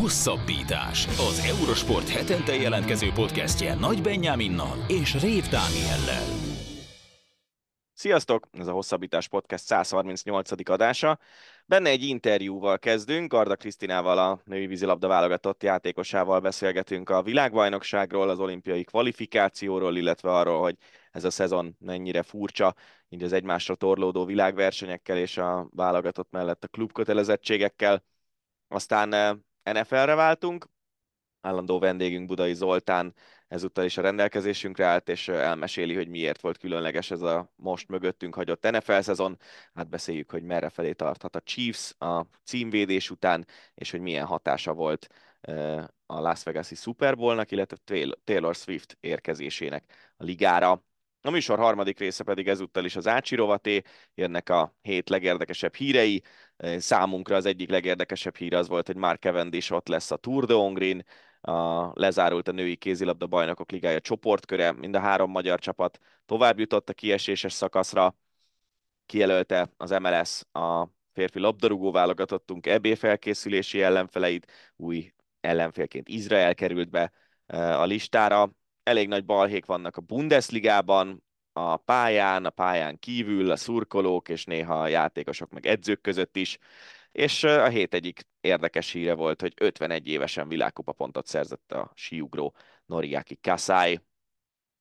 Hosszabbítás. Az Eurosport hetente jelentkező podcastje Nagy Benyáminnal és Rév Dániellel. Sziasztok! Ez a Hosszabbítás Podcast 138. adása. Benne egy interjúval kezdünk. Garda Krisztinával, a női vízilabda válogatott játékosával beszélgetünk a világbajnokságról, az olimpiai kvalifikációról, illetve arról, hogy ez a szezon mennyire furcsa, így az egymásra torlódó világversenyekkel és a válogatott mellett a klubkötelezettségekkel. Aztán eh, NFL-re váltunk, állandó vendégünk Budai Zoltán ezúttal is a rendelkezésünkre állt, és elmeséli, hogy miért volt különleges ez a most mögöttünk hagyott NFL szezon. Hát beszéljük, hogy merre felé tarthat a Chiefs a címvédés után, és hogy milyen hatása volt a Las Vegas-i Super Bowl-nak, illetve Taylor Swift érkezésének a ligára. A műsor harmadik része pedig ezúttal is az Ácsi rovaté, jönnek a hét legérdekesebb hírei. Számunkra az egyik legérdekesebb hír az volt, hogy Mark Cavendish ott lesz a Tour de Hongrin, a, lezárult a női kézilabda bajnokok ligája csoportköre, mind a három magyar csapat tovább jutott a kieséses szakaszra, kijelölte az MLS a férfi labdarúgó válogatottunk EB felkészülési ellenfeleit, új ellenfélként Izrael került be a listára, elég nagy balhék vannak a Bundesligában, a pályán, a pályán kívül, a szurkolók és néha a játékosok meg edzők között is, és a hét egyik érdekes híre volt, hogy 51 évesen világkupa pontot szerzett a síugró Noriaki Kasai.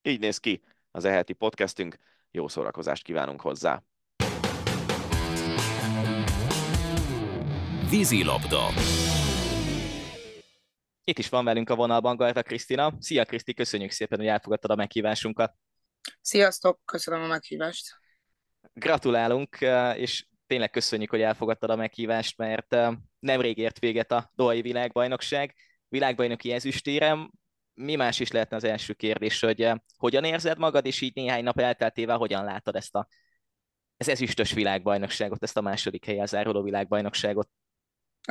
Így néz ki az eheti podcastünk, jó szórakozást kívánunk hozzá! Vízilabda. Itt is van velünk a vonalban Garta Krisztina. Szia Kriszti, köszönjük szépen, hogy elfogadtad a meghívásunkat. Sziasztok, köszönöm a meghívást. Gratulálunk, és tényleg köszönjük, hogy elfogadtad a meghívást, mert nemrég ért véget a Dohai világbajnokság, világbajnoki ezüstérem. Mi más is lehetne az első kérdés, hogy hogyan érzed magad, és így néhány nap elteltével hogyan látod ezt a ez ezüstös világbajnokságot, ezt a második helyen záruló világbajnokságot?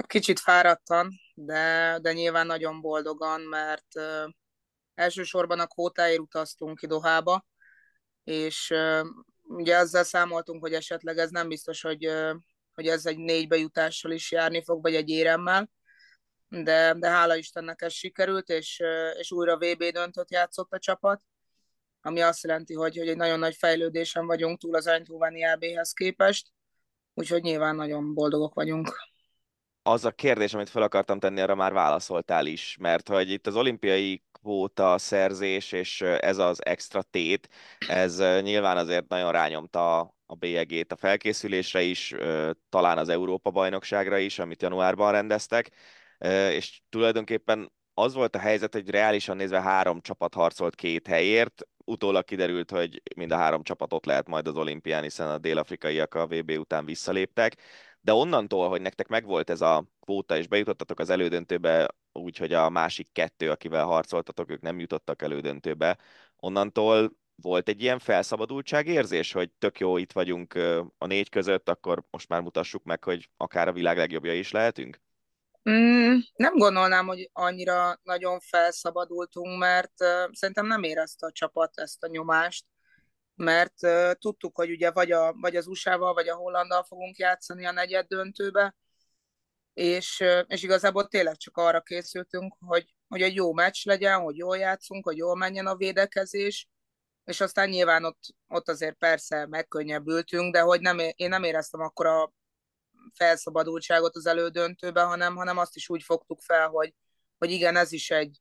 Kicsit fáradtan, de, de nyilván nagyon boldogan, mert uh, elsősorban a kvótáért utaztunk ki Dohába, és uh, ugye ezzel számoltunk, hogy esetleg ez nem biztos, hogy, hogy ez egy négy bejutással is járni fog, vagy egy éremmel, de, de hála Istennek ez sikerült, és, uh, és újra VB döntött játszott a csapat, ami azt jelenti, hogy, hogy egy nagyon nagy fejlődésen vagyunk túl az Eindhoveni AB-hez képest, úgyhogy nyilván nagyon boldogok vagyunk az a kérdés, amit fel akartam tenni, arra már válaszoltál is, mert hogy itt az olimpiai kvóta szerzés és ez az extra tét, ez nyilván azért nagyon rányomta a bélyegét a felkészülésre is, talán az Európa-bajnokságra is, amit januárban rendeztek, és tulajdonképpen az volt a helyzet, hogy reálisan nézve három csapat harcolt két helyért, utólag kiderült, hogy mind a három csapat ott lehet majd az olimpián, hiszen a dél-afrikaiak a VB után visszaléptek, de onnantól, hogy nektek megvolt ez a kvóta, és bejutottatok az elődöntőbe, úgyhogy a másik kettő, akivel harcoltatok, ők nem jutottak elődöntőbe, onnantól volt egy ilyen felszabadultság érzés, hogy tök jó, itt vagyunk a négy között, akkor most már mutassuk meg, hogy akár a világ legjobbja is lehetünk? Mm, nem gondolnám, hogy annyira nagyon felszabadultunk, mert uh, szerintem nem érezte a csapat ezt a nyomást mert uh, tudtuk, hogy ugye vagy, a, vagy az USA-val, vagy a Hollandal fogunk játszani a negyed döntőbe, és, uh, és igazából tényleg csak arra készültünk, hogy, hogy egy jó meccs legyen, hogy jól játszunk, hogy jól menjen a védekezés, és aztán nyilván ott, ott azért persze megkönnyebbültünk, de hogy nem, én nem éreztem akkor a felszabadultságot az elődöntőben, hanem, hanem azt is úgy fogtuk fel, hogy, hogy igen, ez is egy,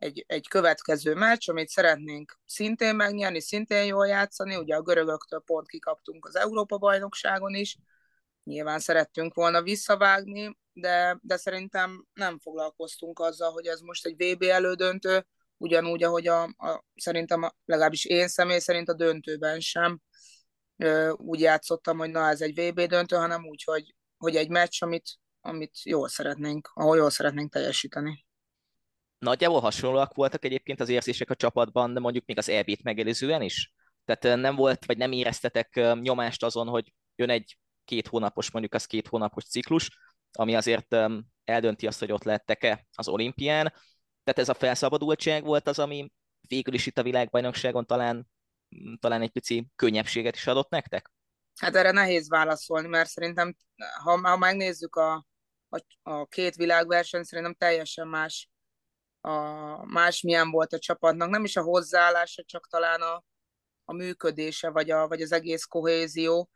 egy, egy következő meccs, amit szeretnénk szintén megnyerni, szintén jól játszani, ugye a görögöktől pont kikaptunk az Európa-bajnokságon is, nyilván szerettünk volna visszavágni, de, de szerintem nem foglalkoztunk azzal, hogy ez most egy VB elődöntő, ugyanúgy, ahogy a, a, szerintem a, legalábbis én személy szerint a döntőben sem ö, úgy játszottam, hogy na ez egy VB döntő, hanem úgy, hogy, hogy egy meccs, amit, amit jól szeretnénk, ahol jól szeretnénk teljesíteni. Nagyjából hasonlóak voltak egyébként az érzések a csapatban, de mondjuk még az EB-t megelőzően is? Tehát nem volt, vagy nem éreztetek nyomást azon, hogy jön egy két hónapos, mondjuk az két hónapos ciklus, ami azért eldönti azt, hogy ott lettek-e az olimpián. Tehát ez a felszabadultság volt az, ami végül is itt a világbajnokságon talán, talán egy pici könnyebbséget is adott nektek? Hát erre nehéz válaszolni, mert szerintem, ha, ha megnézzük a, a, a két világverseny szerintem teljesen más, a, más milyen volt a csapatnak. Nem is a hozzáállása, csak talán a, a működése, vagy, a, vagy az egész kohézió,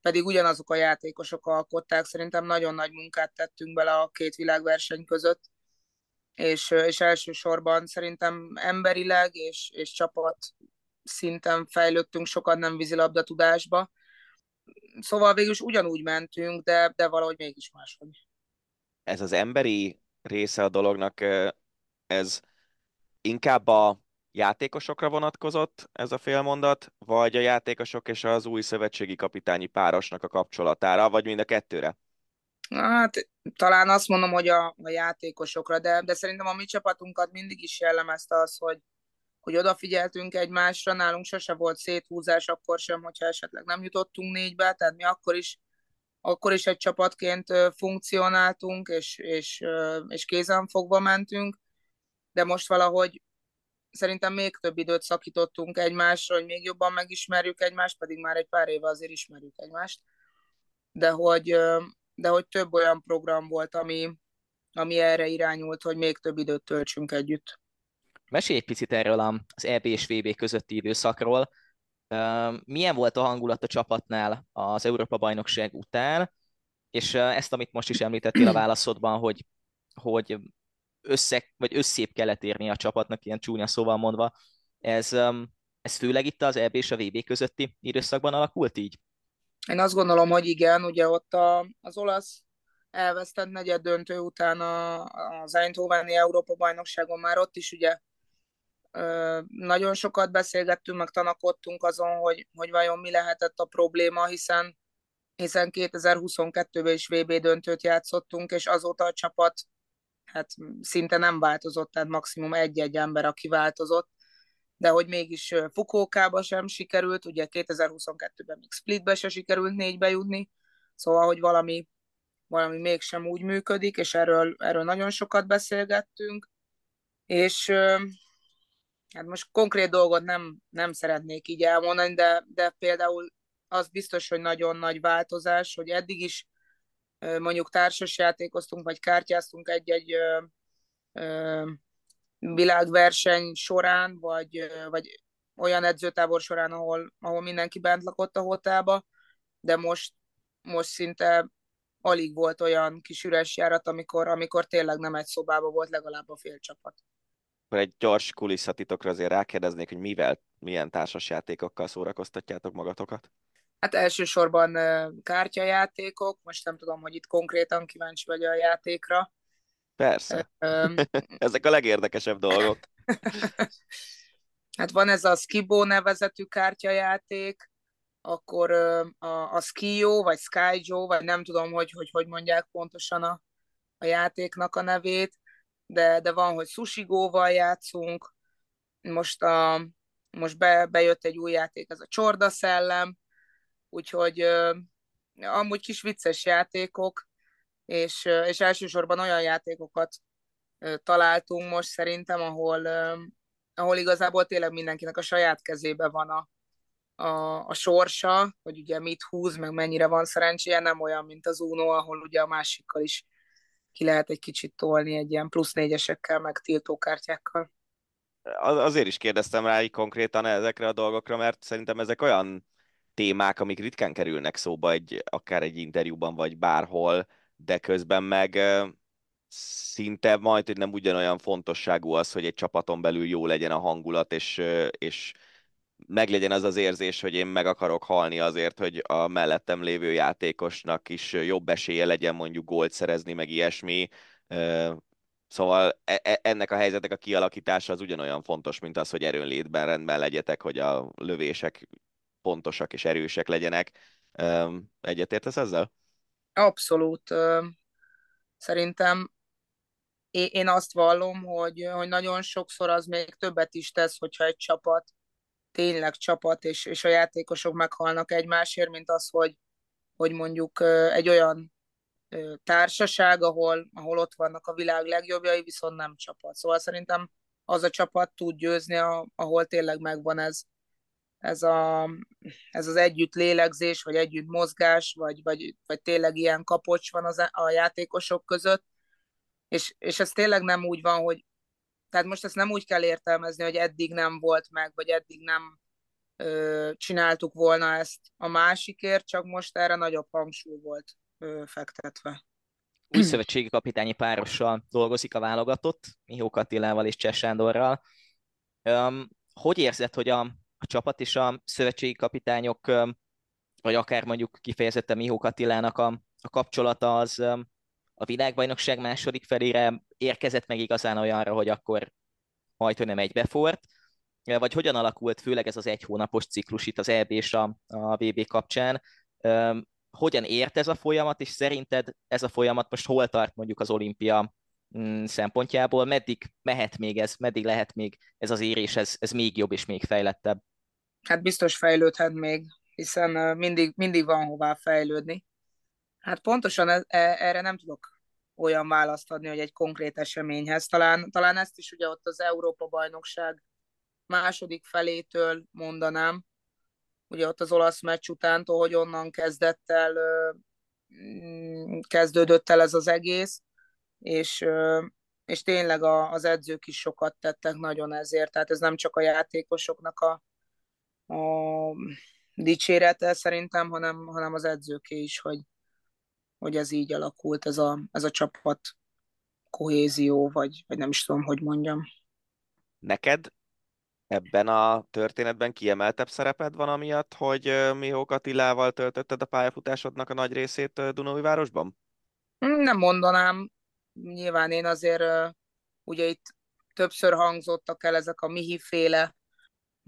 pedig ugyanazok a játékosok alkották. Szerintem nagyon nagy munkát tettünk bele a két világverseny között, és, és elsősorban szerintem emberileg és, és csapat szinten fejlődtünk sokat nem vízilabda tudásba. Szóval végül is ugyanúgy mentünk, de, de valahogy mégis máshogy. Ez az emberi része a dolognak, ez inkább a játékosokra vonatkozott ez a félmondat, vagy a játékosok és az új szövetségi kapitányi párosnak a kapcsolatára, vagy mind a kettőre? Hát talán azt mondom, hogy a, a játékosokra, de, de szerintem a mi csapatunkat mindig is jellemezte az, hogy, hogy odafigyeltünk egymásra, nálunk sose volt széthúzás, akkor sem, hogyha esetleg nem jutottunk négybe, tehát mi akkor is, akkor is egy csapatként funkcionáltunk, és, és, és kézenfogva mentünk, de most valahogy szerintem még több időt szakítottunk egymásra, hogy még jobban megismerjük egymást, pedig már egy pár éve azért ismerjük egymást, de hogy, de hogy több olyan program volt, ami, ami erre irányult, hogy még több időt töltsünk együtt. Mesélj egy picit erről az EB és VB közötti időszakról. Milyen volt a hangulat a csapatnál az Európa-bajnokság után, és ezt, amit most is említettél a válaszodban, hogy, hogy össze, vagy összép kellett érni a csapatnak, ilyen csúnya szóval mondva, ez, ez főleg itt az EB és a VB közötti időszakban alakult így? Én azt gondolom, hogy igen, ugye ott a, az olasz elvesztett negyed döntő után a, az Eindhoveni Európa bajnokságon már ott is ugye ö, nagyon sokat beszélgettünk, meg tanakodtunk azon, hogy, hogy vajon mi lehetett a probléma, hiszen hiszen 2022-ben is VB döntőt játszottunk, és azóta a csapat hát szinte nem változott, tehát maximum egy-egy ember, aki változott, de hogy mégis Fukókába sem sikerült, ugye 2022-ben még Splitbe se sikerült négybe jutni, szóval, hogy valami, valami mégsem úgy működik, és erről, erről nagyon sokat beszélgettünk, és hát most konkrét dolgot nem, nem szeretnék így elmondani, de, de például az biztos, hogy nagyon nagy változás, hogy eddig is mondjuk társasjátékoztunk, vagy kártyáztunk egy-egy világverseny során, vagy, vagy olyan edzőtábor során, ahol, ahol mindenki bent lakott a hotelba, de most, most szinte alig volt olyan kis üres járat, amikor, amikor tényleg nem egy szobában volt legalább a fél csapat. Akkor egy gyors kulisszatitokra azért rákérdeznék, hogy mivel, milyen társasjátékokkal szórakoztatjátok magatokat? Hát elsősorban kártyajátékok, most nem tudom, hogy itt konkrétan kíváncsi vagy a játékra. Persze. Ezek a legérdekesebb dolgok. hát van ez a Skibo nevezetű kártyajáték, akkor a, a Skio, vagy Skyjo, vagy nem tudom, hogy hogy, hogy mondják pontosan a, a játéknak a nevét, de, de van, hogy Sushigóval játszunk, most, a, most be, bejött egy új játék, ez a Csorda Szellem, úgyhogy amúgy kis vicces játékok, és, és elsősorban olyan játékokat találtunk most szerintem, ahol, ahol igazából tényleg mindenkinek a saját kezébe van a, a, a sorsa, hogy ugye mit húz, meg mennyire van szerencséje, nem olyan, mint az Uno, ahol ugye a másikkal is ki lehet egy kicsit tolni egy ilyen plusz négyesekkel, meg tiltókártyákkal. Azért is kérdeztem rá így konkrétan ezekre a dolgokra, mert szerintem ezek olyan témák, amik ritkán kerülnek szóba egy, akár egy interjúban, vagy bárhol, de közben meg szinte majd, hogy nem ugyanolyan fontosságú az, hogy egy csapaton belül jó legyen a hangulat, és, és meglegyen az az érzés, hogy én meg akarok halni azért, hogy a mellettem lévő játékosnak is jobb esélye legyen mondjuk gólt szerezni, meg ilyesmi. Szóval e, e, ennek a helyzetek a kialakítása az ugyanolyan fontos, mint az, hogy erőnlétben rendben legyetek, hogy a lövések pontosak és erősek legyenek. Egyetértesz ezzel? Abszolút. Szerintem én azt vallom, hogy, hogy nagyon sokszor az még többet is tesz, hogyha egy csapat tényleg csapat, és, és a játékosok meghalnak egymásért, mint az, hogy, hogy mondjuk egy olyan társaság, ahol, ahol ott vannak a világ legjobbjai, viszont nem csapat. Szóval szerintem az a csapat tud győzni, ahol tényleg megvan ez, ez, a, ez az együtt lélegzés, vagy együtt mozgás, vagy, vagy, vagy tényleg ilyen kapocs van az, a játékosok között, és, és ez tényleg nem úgy van, hogy tehát most ezt nem úgy kell értelmezni, hogy eddig nem volt meg, vagy eddig nem ö, csináltuk volna ezt a másikért, csak most erre nagyobb hangsúly volt ö, fektetve. Új szövetségi kapitányi párossal dolgozik a válogatott, Mihó Katilával és Cseh Sándorral. Um, hogy érzed, hogy a, a csapat és a szövetségi kapitányok, vagy akár mondjuk kifejezetten Mihó Katilának a, a kapcsolata az a világbajnokság második felére érkezett meg igazán olyanra, hogy akkor majd, hogy nem egybefort, vagy hogyan alakult főleg ez az egy hónapos ciklus itt az EB és a, a VB kapcsán, hogyan ért ez a folyamat, és szerinted ez a folyamat most hol tart mondjuk az olimpia szempontjából, meddig mehet még ez, meddig lehet még ez az érés, ez, ez még jobb és még fejlettebb? Hát biztos fejlődhet még, hiszen mindig, mindig van hová fejlődni. Hát pontosan e, e, erre nem tudok olyan választ adni, hogy egy konkrét eseményhez. Talán, talán ezt is ugye ott az Európa-bajnokság második felétől mondanám, ugye ott az olasz meccs utántól, hogy onnan kezdett el, mm, kezdődött el ez az egész, és, és tényleg az edzők is sokat tettek nagyon ezért, tehát ez nem csak a játékosoknak a, a dicsérete szerintem, hanem, hanem az edzőké is, hogy, hogy ez így alakult, ez a, ez a csapat kohézió, vagy, vagy nem is tudom, hogy mondjam. Neked ebben a történetben kiemeltebb szereped van amiatt, hogy Mihó Attilával töltötted a pályafutásodnak a nagy részét városban? Nem mondanám. Nyilván én azért ugye itt többször hangzottak el ezek a Mihi-féle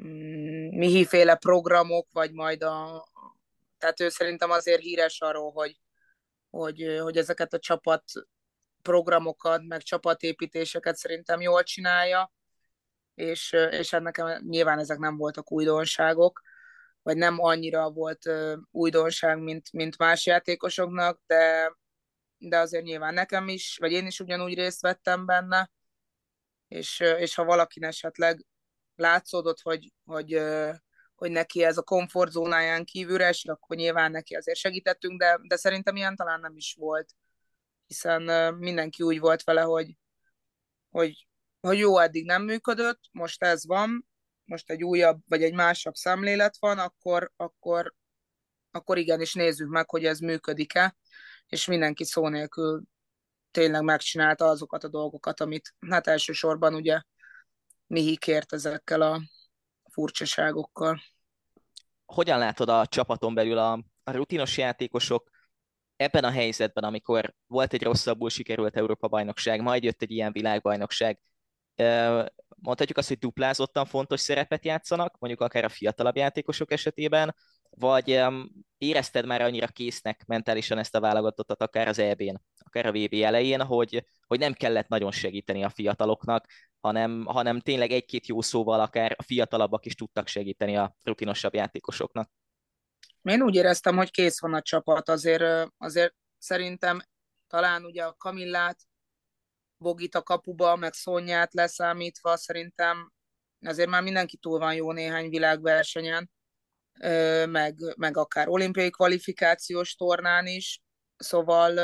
mm, Mihi-féle programok, vagy majd a... Tehát ő szerintem azért híres arról, hogy, hogy, hogy ezeket a csapat programokat, meg csapatépítéseket szerintem jól csinálja és, és hát nekem nyilván ezek nem voltak újdonságok, vagy nem annyira volt újdonság, mint, mint más játékosoknak, de, de azért nyilván nekem is, vagy én is ugyanúgy részt vettem benne, és, és ha valakin esetleg látszódott, hogy, hogy, hogy neki ez a komfortzónáján kívülre esik, akkor nyilván neki azért segítettünk, de, de szerintem ilyen talán nem is volt, hiszen mindenki úgy volt vele, hogy, hogy hogy jó, eddig nem működött, most ez van, most egy újabb, vagy egy másabb szemlélet van, akkor, akkor, akkor igenis nézzük meg, hogy ez működik-e, és mindenki szó nélkül tényleg megcsinálta azokat a dolgokat, amit hát elsősorban ugye Mihi kért ezekkel a furcsaságokkal. Hogyan látod a csapaton belül a, a rutinos játékosok ebben a helyzetben, amikor volt egy rosszabbul sikerült Európa-bajnokság, majd jött egy ilyen világbajnokság, mondhatjuk azt, hogy duplázottan fontos szerepet játszanak, mondjuk akár a fiatalabb játékosok esetében, vagy érezted már annyira késznek mentálisan ezt a válogatottat, akár az EB-n, akár a VB elején, hogy, hogy nem kellett nagyon segíteni a fiataloknak, hanem, hanem tényleg egy-két jó szóval akár a fiatalabbak is tudtak segíteni a rutinosabb játékosoknak. Én úgy éreztem, hogy kész van a csapat, azért, azért szerintem talán ugye a Kamillát Bogit a kapuba, meg Szonyát leszámítva, szerintem azért már mindenki túl van jó néhány világversenyen, meg, meg akár olimpiai kvalifikációs tornán is, szóval,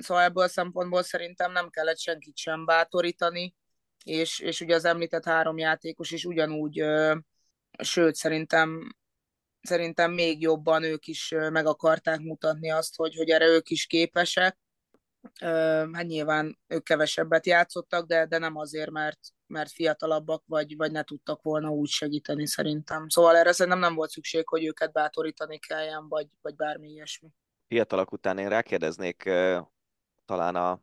szóval ebből a szempontból szerintem nem kellett senkit sem bátorítani, és, és ugye az említett három játékos is ugyanúgy, sőt szerintem szerintem még jobban ők is meg akarták mutatni azt, hogy, hogy erre ők is képesek, hát nyilván ők kevesebbet játszottak, de, de nem azért, mert, mert fiatalabbak, vagy, vagy ne tudtak volna úgy segíteni szerintem. Szóval erre szerintem nem volt szükség, hogy őket bátorítani kelljen, vagy, vagy bármi ilyesmi. Fiatalok után én rákérdeznék talán a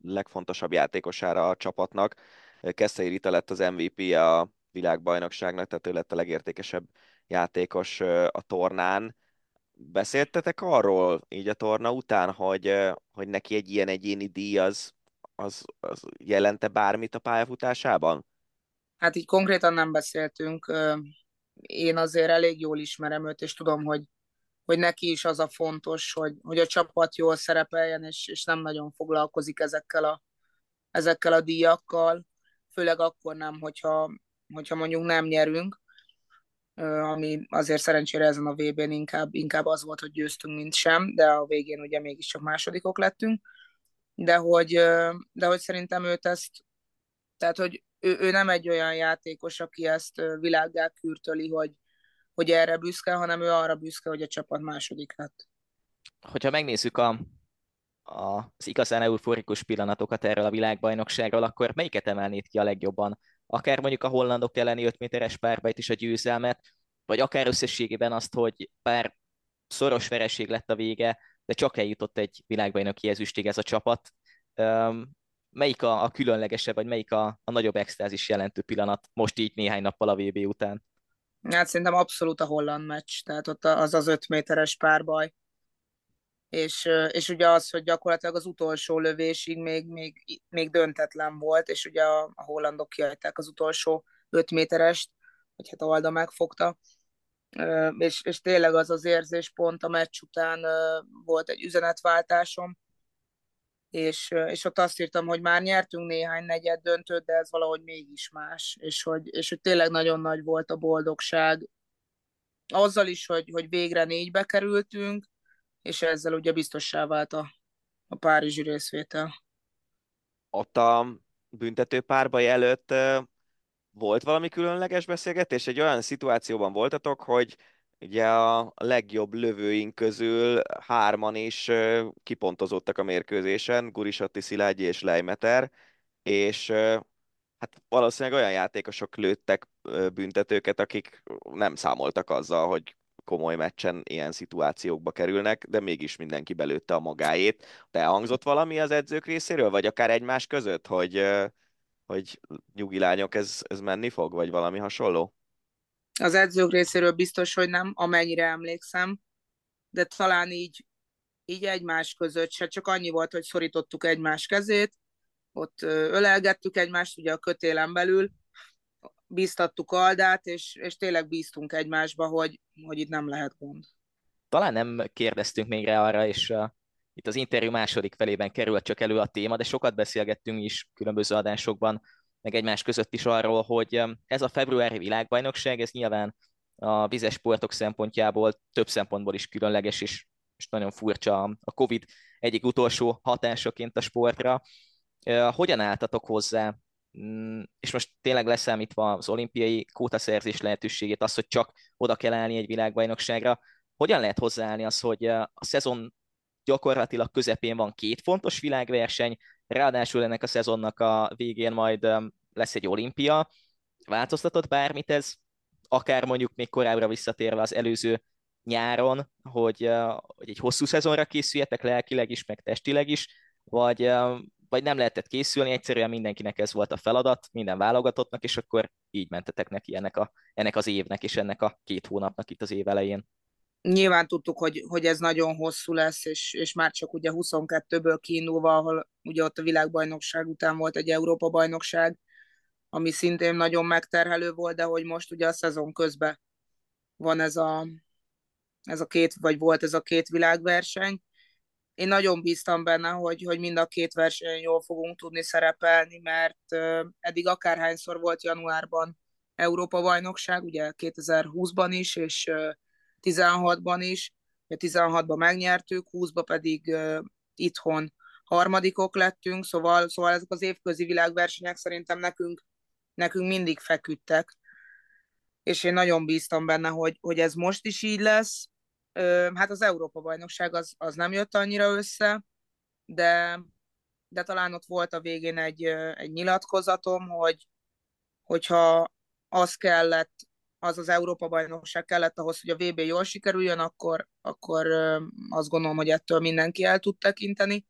legfontosabb játékosára a csapatnak. Keszei Rita lett az MVP a világbajnokságnak, tehát ő lett a legértékesebb játékos a tornán beszéltetek arról így a torna után, hogy, hogy neki egy ilyen egyéni díj az, az, az jelente bármit a pályafutásában? Hát így konkrétan nem beszéltünk. Én azért elég jól ismerem őt, és tudom, hogy, hogy neki is az a fontos, hogy, hogy a csapat jól szerepeljen, és, és nem nagyon foglalkozik ezekkel a, ezekkel a díjakkal, főleg akkor nem, hogyha, hogyha mondjuk nem nyerünk ami azért szerencsére ezen a VB-n inkább, inkább az volt, hogy győztünk, mint sem, de a végén ugye mégiscsak másodikok lettünk. De hogy, de hogy szerintem őt ezt, tehát hogy ő, ő nem egy olyan játékos, aki ezt világgá kürtöli, hogy, hogy erre büszke, hanem ő arra büszke, hogy a csapat második lett. Hogyha megnézzük a, a, az igazán euforikus pillanatokat erről a világbajnokságról, akkor melyiket emelnéd ki a legjobban? Akár mondjuk a hollandok elleni 5 méteres párbajt is a győzelmet, vagy akár összességében azt, hogy pár szoros vereség lett a vége, de csak eljutott egy világbajnoki ezüstig ez a csapat. Melyik a, a különlegesebb, vagy melyik a, a nagyobb extázis jelentő pillanat most így néhány nappal a VB után? Hát szerintem abszolút a holland meccs, tehát ott az az öt méteres párbaj. És, és ugye az, hogy gyakorlatilag az utolsó lövésig még, még, még döntetlen volt, és ugye a, a hollandok kihagyták az utolsó öt méterest, hogy hát Alda megfogta, és, és tényleg az az érzés pont a meccs után volt egy üzenetváltásom, és, és ott azt írtam, hogy már nyertünk néhány negyed döntőt, de ez valahogy mégis más, és hogy, és hogy tényleg nagyon nagy volt a boldogság, azzal is, hogy, hogy végre négybe kerültünk, és ezzel ugye biztossá vált a, a párizsi részvétel. Ott a büntető párbaj előtt volt valami különleges beszélgetés? Egy olyan szituációban voltatok, hogy ugye a legjobb lövőink közül hárman is kipontozottak a mérkőzésen, Gurisatti, Szilágyi és Lejmeter, és hát valószínűleg olyan játékosok lőttek büntetőket, akik nem számoltak azzal, hogy komoly meccsen ilyen szituációkba kerülnek, de mégis mindenki belőtte a magáét. De hangzott valami az edzők részéről, vagy akár egymás között, hogy, hogy nyugi lányok, ez, ez menni fog, vagy valami hasonló? Az edzők részéről biztos, hogy nem, amennyire emlékszem, de talán így, így egymás között se, csak annyi volt, hogy szorítottuk egymás kezét, ott ölelgettük egymást ugye a kötélen belül, bíztattuk Aldát, és, és tényleg bíztunk egymásba, hogy, hogy itt nem lehet gond. Talán nem kérdeztünk még rá arra, és uh, itt az interjú második felében került csak elő a téma, de sokat beszélgettünk is különböző adásokban, meg egymás között is arról, hogy ez a februári világbajnokság, ez nyilván a vizes sportok szempontjából több szempontból is különleges, és, és nagyon furcsa a Covid egyik utolsó hatásaként a sportra. Hogyan álltatok hozzá és most tényleg leszámítva az olimpiai kótaszerzés lehetőségét, az, hogy csak oda kell állni egy világbajnokságra, hogyan lehet hozzáállni az, hogy a szezon gyakorlatilag közepén van két fontos világverseny, ráadásul ennek a szezonnak a végén majd lesz egy olimpia. Változtatott bármit ez, akár mondjuk még korábbra visszatérve az előző nyáron, hogy, hogy egy hosszú szezonra készüljetek lelkileg is, meg testileg is, vagy, vagy nem lehetett készülni, egyszerűen mindenkinek ez volt a feladat, minden válogatottnak, és akkor így mentetek neki ennek, a, ennek az évnek, és ennek a két hónapnak itt az év elején. Nyilván tudtuk, hogy, hogy ez nagyon hosszú lesz, és, és már csak ugye 22-ből kiindulva, ahol ugye ott a világbajnokság után volt egy Európa-bajnokság, ami szintén nagyon megterhelő volt, de hogy most ugye a szezon közben van ez a, ez a két, vagy volt ez a két világverseny, én nagyon bíztam benne, hogy, hogy mind a két versenyen jól fogunk tudni szerepelni, mert eddig akárhányszor volt januárban Európa-bajnokság, ugye 2020-ban is, és 16-ban is, 16-ban megnyertük, 20-ban pedig itthon harmadikok lettünk, szóval, szóval ezek az évközi világversenyek szerintem nekünk, nekünk mindig feküdtek, és én nagyon bíztam benne, hogy, hogy ez most is így lesz, Hát az Európa-bajnokság az, az nem jött annyira össze, de, de talán ott volt a végén egy, egy nyilatkozatom, hogy hogyha az kellett, az az Európa-bajnokság kellett ahhoz, hogy a VB jól sikerüljön, akkor, akkor azt gondolom, hogy ettől mindenki el tud tekinteni.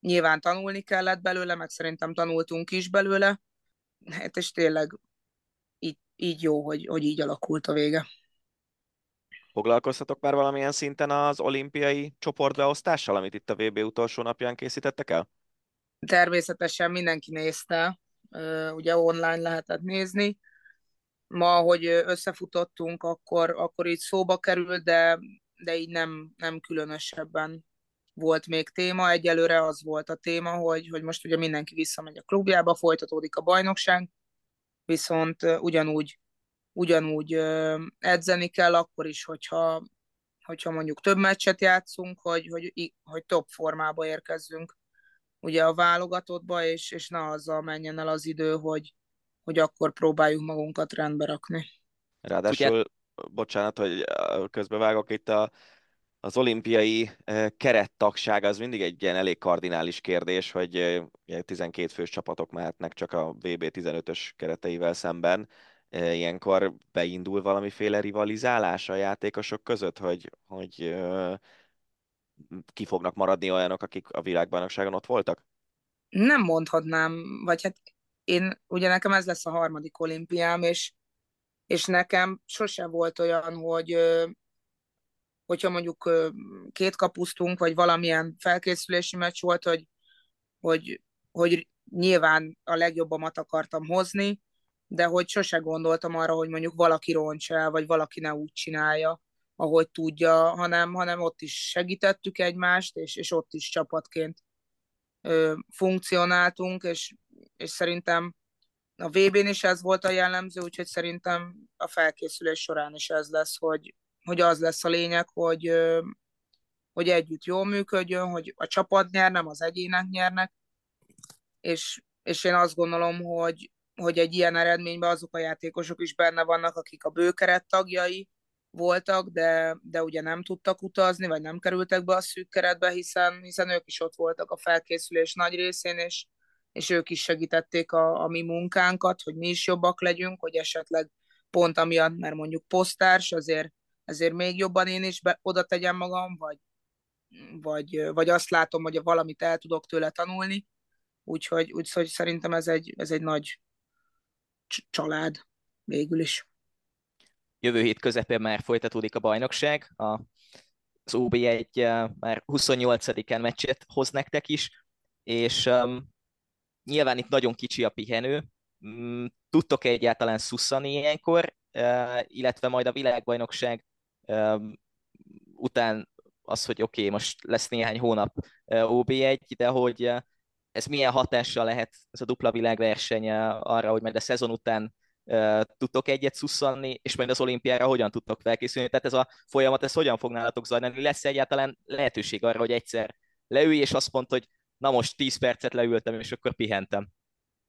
Nyilván tanulni kellett belőle, meg szerintem tanultunk is belőle, hát és tényleg így, így jó, hogy, hogy így alakult a vége. Foglalkoztatok már valamilyen szinten az olimpiai csoportbeosztással, amit itt a VB utolsó napján készítettek el? Természetesen mindenki nézte, ugye online lehetett nézni. Ma, hogy összefutottunk, akkor, akkor így szóba került, de, de így nem, nem különösebben volt még téma. Egyelőre az volt a téma, hogy, hogy most ugye mindenki visszamegy a klubjába, folytatódik a bajnokság, viszont ugyanúgy ugyanúgy edzeni kell, akkor is, hogyha, hogyha mondjuk több meccset játszunk, hogy, hogy, hogy top formába érkezzünk ugye a válogatottba, és, és ne azzal menjen el az idő, hogy, hogy akkor próbáljuk magunkat rendbe rakni. Ráadásul, ugye... bocsánat, hogy közbevágok itt a, az olimpiai kerettagság az mindig egy ilyen elég kardinális kérdés, hogy 12 fős csapatok mehetnek csak a VB 15-ös kereteivel szemben. Ilyenkor beindul valamiféle rivalizálás a játékosok között, hogy, hogy ki fognak maradni olyanok, akik a világbajnokságon ott voltak? Nem mondhatnám, vagy hát én, ugye nekem ez lesz a harmadik olimpiám, és, és nekem sose volt olyan, hogy hogyha mondjuk két kapusztunk, vagy valamilyen felkészülési meccs volt, hogy, hogy, hogy nyilván a legjobbamat akartam hozni, de hogy sose gondoltam arra, hogy mondjuk valaki roncs el, vagy valaki ne úgy csinálja, ahogy tudja, hanem, hanem ott is segítettük egymást, és, és ott is csapatként ö, funkcionáltunk, és, és szerintem a VB-n is ez volt a jellemző, úgyhogy szerintem a felkészülés során is ez lesz, hogy, hogy az lesz a lényeg, hogy, hogy együtt jól működjön, hogy a csapat nyer, nem az egyének nyernek, és, és én azt gondolom, hogy, hogy egy ilyen eredményben azok a játékosok is benne vannak, akik a bőkeret tagjai voltak, de, de ugye nem tudtak utazni, vagy nem kerültek be a szűk keretbe, hiszen, hiszen ők is ott voltak a felkészülés nagy részén, és, és ők is segítették a, a mi munkánkat, hogy mi is jobbak legyünk, hogy esetleg pont amiatt, mert mondjuk posztárs, azért, azért még jobban én is be, oda tegyem magam, vagy, vagy, vagy azt látom, hogy valamit el tudok tőle tanulni, úgyhogy, úgyhogy szerintem ez egy, ez egy nagy család végül is. Jövő hét közepén már folytatódik a bajnokság, a, az OB1 már 28-án meccset hoz nektek is, és um, nyilván itt nagyon kicsi a pihenő, mm, tudtok-e egyáltalán szusszani ilyenkor, uh, illetve majd a világbajnokság után az, hogy oké, okay, most lesz néhány hónap uh, OB1, de hogy ez milyen hatással lehet ez a dupla világverseny arra, hogy majd a szezon után tudtok egyet szusszanni, és majd az olimpiára hogyan tudtok felkészülni. Tehát ez a folyamat, ez hogyan fog nálatok zajlani? Lesz egyáltalán lehetőség arra, hogy egyszer leülj, és azt mondta, hogy na most 10 percet leültem, és akkor pihentem.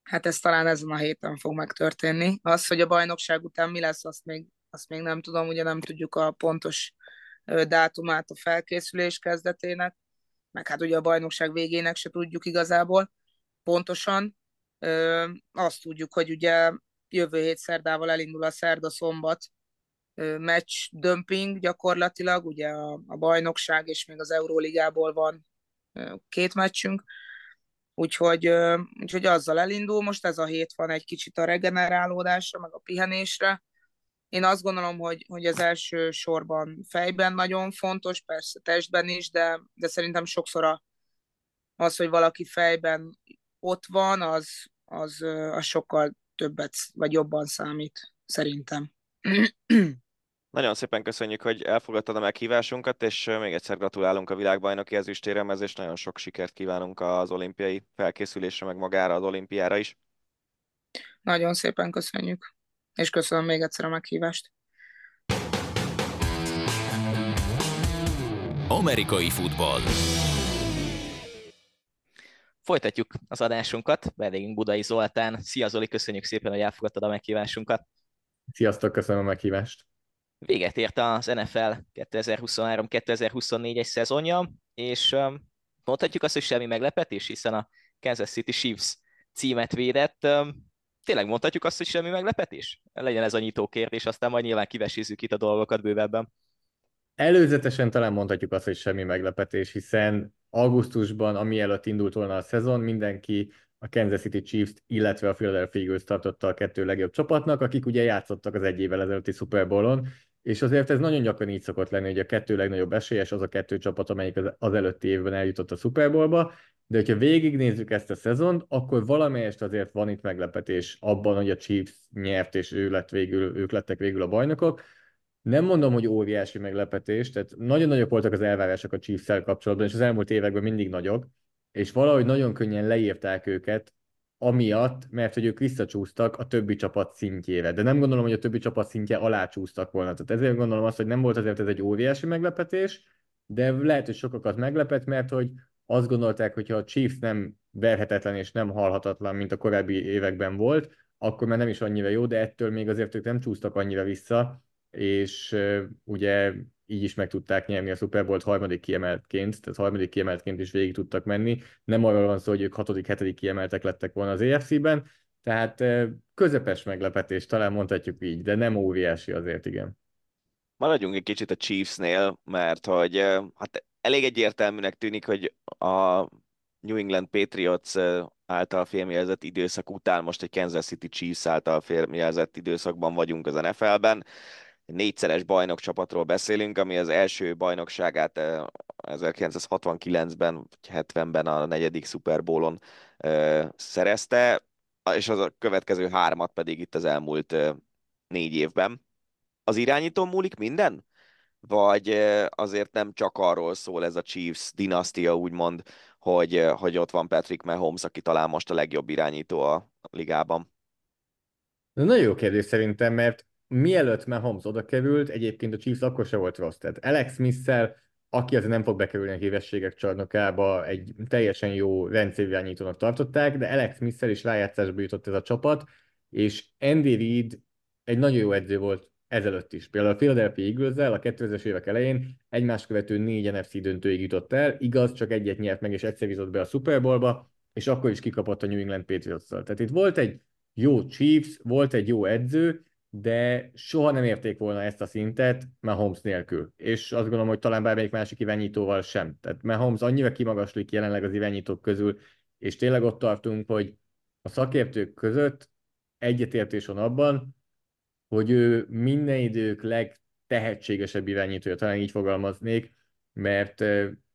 Hát ez talán ezen a héten fog megtörténni. Az, hogy a bajnokság után mi lesz, azt még, azt még nem tudom, ugye nem tudjuk a pontos dátumát a felkészülés kezdetének, meg hát ugye a bajnokság végének se tudjuk igazából pontosan. Azt tudjuk, hogy ugye jövő hét szerdával elindul a szerda-szombat meccs dömping gyakorlatilag, ugye a, a bajnokság és még az Euróligából van két meccsünk, úgyhogy, úgyhogy azzal elindul. Most ez a hét van egy kicsit a regenerálódásra, meg a pihenésre. Én azt gondolom, hogy, hogy az első sorban fejben nagyon fontos, persze testben is, de, de szerintem sokszor a, az, hogy valaki fejben ott van, az, az, az sokkal többet vagy jobban számít, szerintem. Nagyon szépen köszönjük, hogy elfogadtad a meghívásunkat, és még egyszer gratulálunk a világbajnoki ezüstéremhez, és nagyon sok sikert kívánunk az olimpiai felkészülésre, meg magára az olimpiára is. Nagyon szépen köszönjük, és köszönöm még egyszer a meghívást. Amerikai futball. Folytatjuk az adásunkat, vendégünk Budai Zoltán. Szia Zoli, köszönjük szépen, hogy elfogadtad a meghívásunkat. Sziasztok, köszönöm a meghívást. Véget ért az NFL 2023-2024-es szezonja, és mondhatjuk azt, hogy semmi meglepetés, hiszen a Kansas City Chiefs címet védett. Tényleg mondhatjuk azt, hogy semmi meglepetés? Legyen ez a nyitó kérdés, aztán majd nyilván kivesézzük itt a dolgokat bővebben. Előzetesen talán mondhatjuk azt, hogy semmi meglepetés, hiszen augusztusban, ami előtt indult volna a szezon, mindenki a Kansas City Chiefs-t, illetve a Philadelphia Eagles tartotta a kettő legjobb csapatnak, akik ugye játszottak az egy évvel ezelőtti Super Bowl-on, és azért ez nagyon gyakran így szokott lenni, hogy a kettő legnagyobb esélyes az a kettő csapat, amelyik az előtti évben eljutott a Super Bowl-ba, de hogyha végignézzük ezt a szezont, akkor valamelyest azért van itt meglepetés abban, hogy a Chiefs nyert, és ő lett végül, ők lettek végül a bajnokok. Nem mondom, hogy óriási meglepetés, tehát nagyon nagyok voltak az elvárások a chiefs kapcsolatban, és az elmúlt években mindig nagyok, és valahogy nagyon könnyen leírták őket amiatt, mert hogy ők visszacsúsztak a többi csapat szintjére. De nem gondolom, hogy a többi csapat szintje alá csúsztak volna. Tehát ezért gondolom azt, hogy nem volt azért ez egy óriási meglepetés, de lehet, hogy sokakat meglepett, mert hogy azt gondolták, hogy ha a Chiefs nem verhetetlen és nem halhatatlan, mint a korábbi években volt, akkor már nem is annyira jó, de ettől még azért ők nem csúsztak annyira vissza, és ugye így is meg tudták nyerni a Super Bowl-t harmadik kiemeltként, tehát harmadik kiemeltként is végig tudtak menni. Nem arról van szó, hogy ők hatodik, hetedik kiemeltek lettek volna az EFC-ben, tehát közepes meglepetés, talán mondhatjuk így, de nem óriási azért, igen. Maradjunk egy kicsit a Chiefsnél, mert hogy hát elég egyértelműnek tűnik, hogy a New England Patriots által félmjelzett időszak után most egy Kansas City Chiefs által félmjelzett időszakban vagyunk az NFL-ben. Négyszeres bajnok csapatról beszélünk, ami az első bajnokságát 1969-ben vagy 70-ben a negyedik Super Bowl-on szerezte, és az a következő hármat pedig itt az elmúlt négy évben. Az irányító múlik minden? Vagy azért nem csak arról szól ez a Chiefs dinasztia, úgymond, hogy, hogy ott van Patrick Mahomes, aki talán most a legjobb irányító a ligában. De nagyon jó kérdés szerintem, mert mielőtt Mahomes oda került, egyébként a Chiefs akkor se volt rossz. Tehát Alex smith aki azért nem fog bekerülni a hívességek csarnokába, egy teljesen jó rendszerirányítónak tartották, de Alex smith is rájátszásba jutott ez a csapat, és Andy Reid egy nagyon jó edző volt ezelőtt is. Például a Philadelphia eagles a 2000-es évek elején egymás követő négy NFC döntőig jutott el, igaz, csak egyet nyert meg, és egyszer jutott be a Super Bowl-ba, és akkor is kikapott a New England Patriots-szal. Tehát itt volt egy jó Chiefs, volt egy jó edző, de soha nem érték volna ezt a szintet Mahomes nélkül. És azt gondolom, hogy talán bármelyik másik irányítóval sem. Tehát Mahomes annyira kimagaslik jelenleg az irányítók közül, és tényleg ott tartunk, hogy a szakértők között egyetértés van abban, hogy ő minden idők legtehetségesebb irányítója, talán így fogalmaznék, mert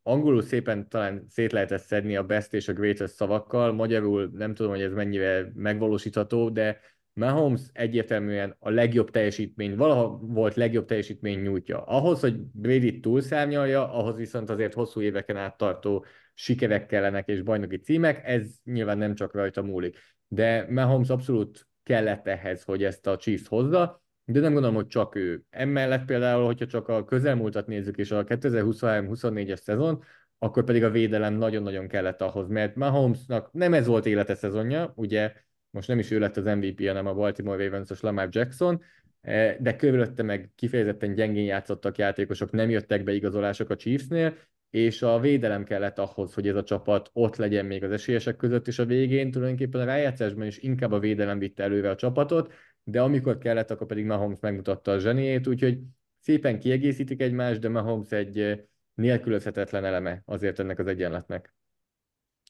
angolul szépen talán szét lehet ezt szedni a best és a greatest szavakkal, magyarul nem tudom, hogy ez mennyire megvalósítható, de Mahomes egyértelműen a legjobb teljesítmény, valaha volt legjobb teljesítmény nyújtja. Ahhoz, hogy Brady túlszárnyalja, ahhoz viszont azért hosszú éveken át tartó sikerek kellenek és bajnoki címek, ez nyilván nem csak rajta múlik. De Mahomes abszolút kellett ehhez, hogy ezt a Chiefs hozza, de nem gondolom, hogy csak ő. Emellett például, hogyha csak a közelmúltat nézzük, és a 2023-24-es szezon, akkor pedig a védelem nagyon-nagyon kellett ahhoz, mert Mahomesnak nem ez volt élete szezonja, ugye most nem is ő lett az MVP, hanem a Baltimore Ravens-os Lamar Jackson, eh, de körülötte meg kifejezetten gyengén játszottak játékosok, nem jöttek be igazolások a Chiefsnél, és a védelem kellett ahhoz, hogy ez a csapat ott legyen még az esélyesek között, és a végén tulajdonképpen a rájátszásban is inkább a védelem vitte előre a csapatot, de amikor kellett, akkor pedig Mahomes megmutatta a zseniét, úgyhogy szépen kiegészítik egymást, de Mahomes egy eh, nélkülözhetetlen eleme azért ennek az egyenletnek.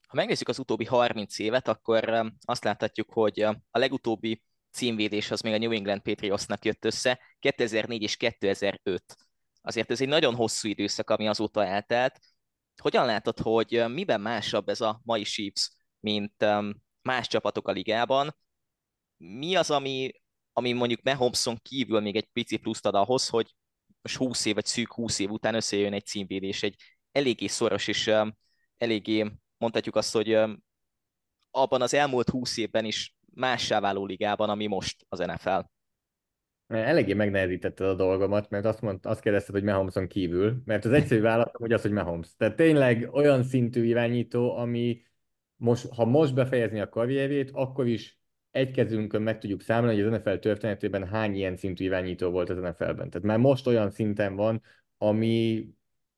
Ha megnézzük az utóbbi 30 évet, akkor azt láthatjuk, hogy a legutóbbi címvédés az még a New England Patriotsnak jött össze, 2004 és 2005 azért ez egy nagyon hosszú időszak, ami azóta eltelt. Hogyan látod, hogy miben másabb ez a mai Chiefs, mint más csapatok a ligában? Mi az, ami, ami mondjuk Mahomeson kívül még egy pici pluszt ad ahhoz, hogy most 20 év, vagy szűk 20 év után összejön egy címvédés, egy eléggé szoros és eléggé, mondhatjuk azt, hogy abban az elmúlt 20 évben is mássá váló ligában, ami most az NFL eléggé megnehezítette a dolgomat, mert azt, mond, azt kérdezted, hogy Mahomeson kívül, mert az egyszerű válasz, hogy az, hogy Mahomes. Tehát tényleg olyan szintű irányító, ami most, ha most befejezni a karrierét, akkor is egy kezünkön meg tudjuk számolni, hogy az NFL történetében hány ilyen szintű irányító volt az NFL-ben. Tehát már most olyan szinten van, ami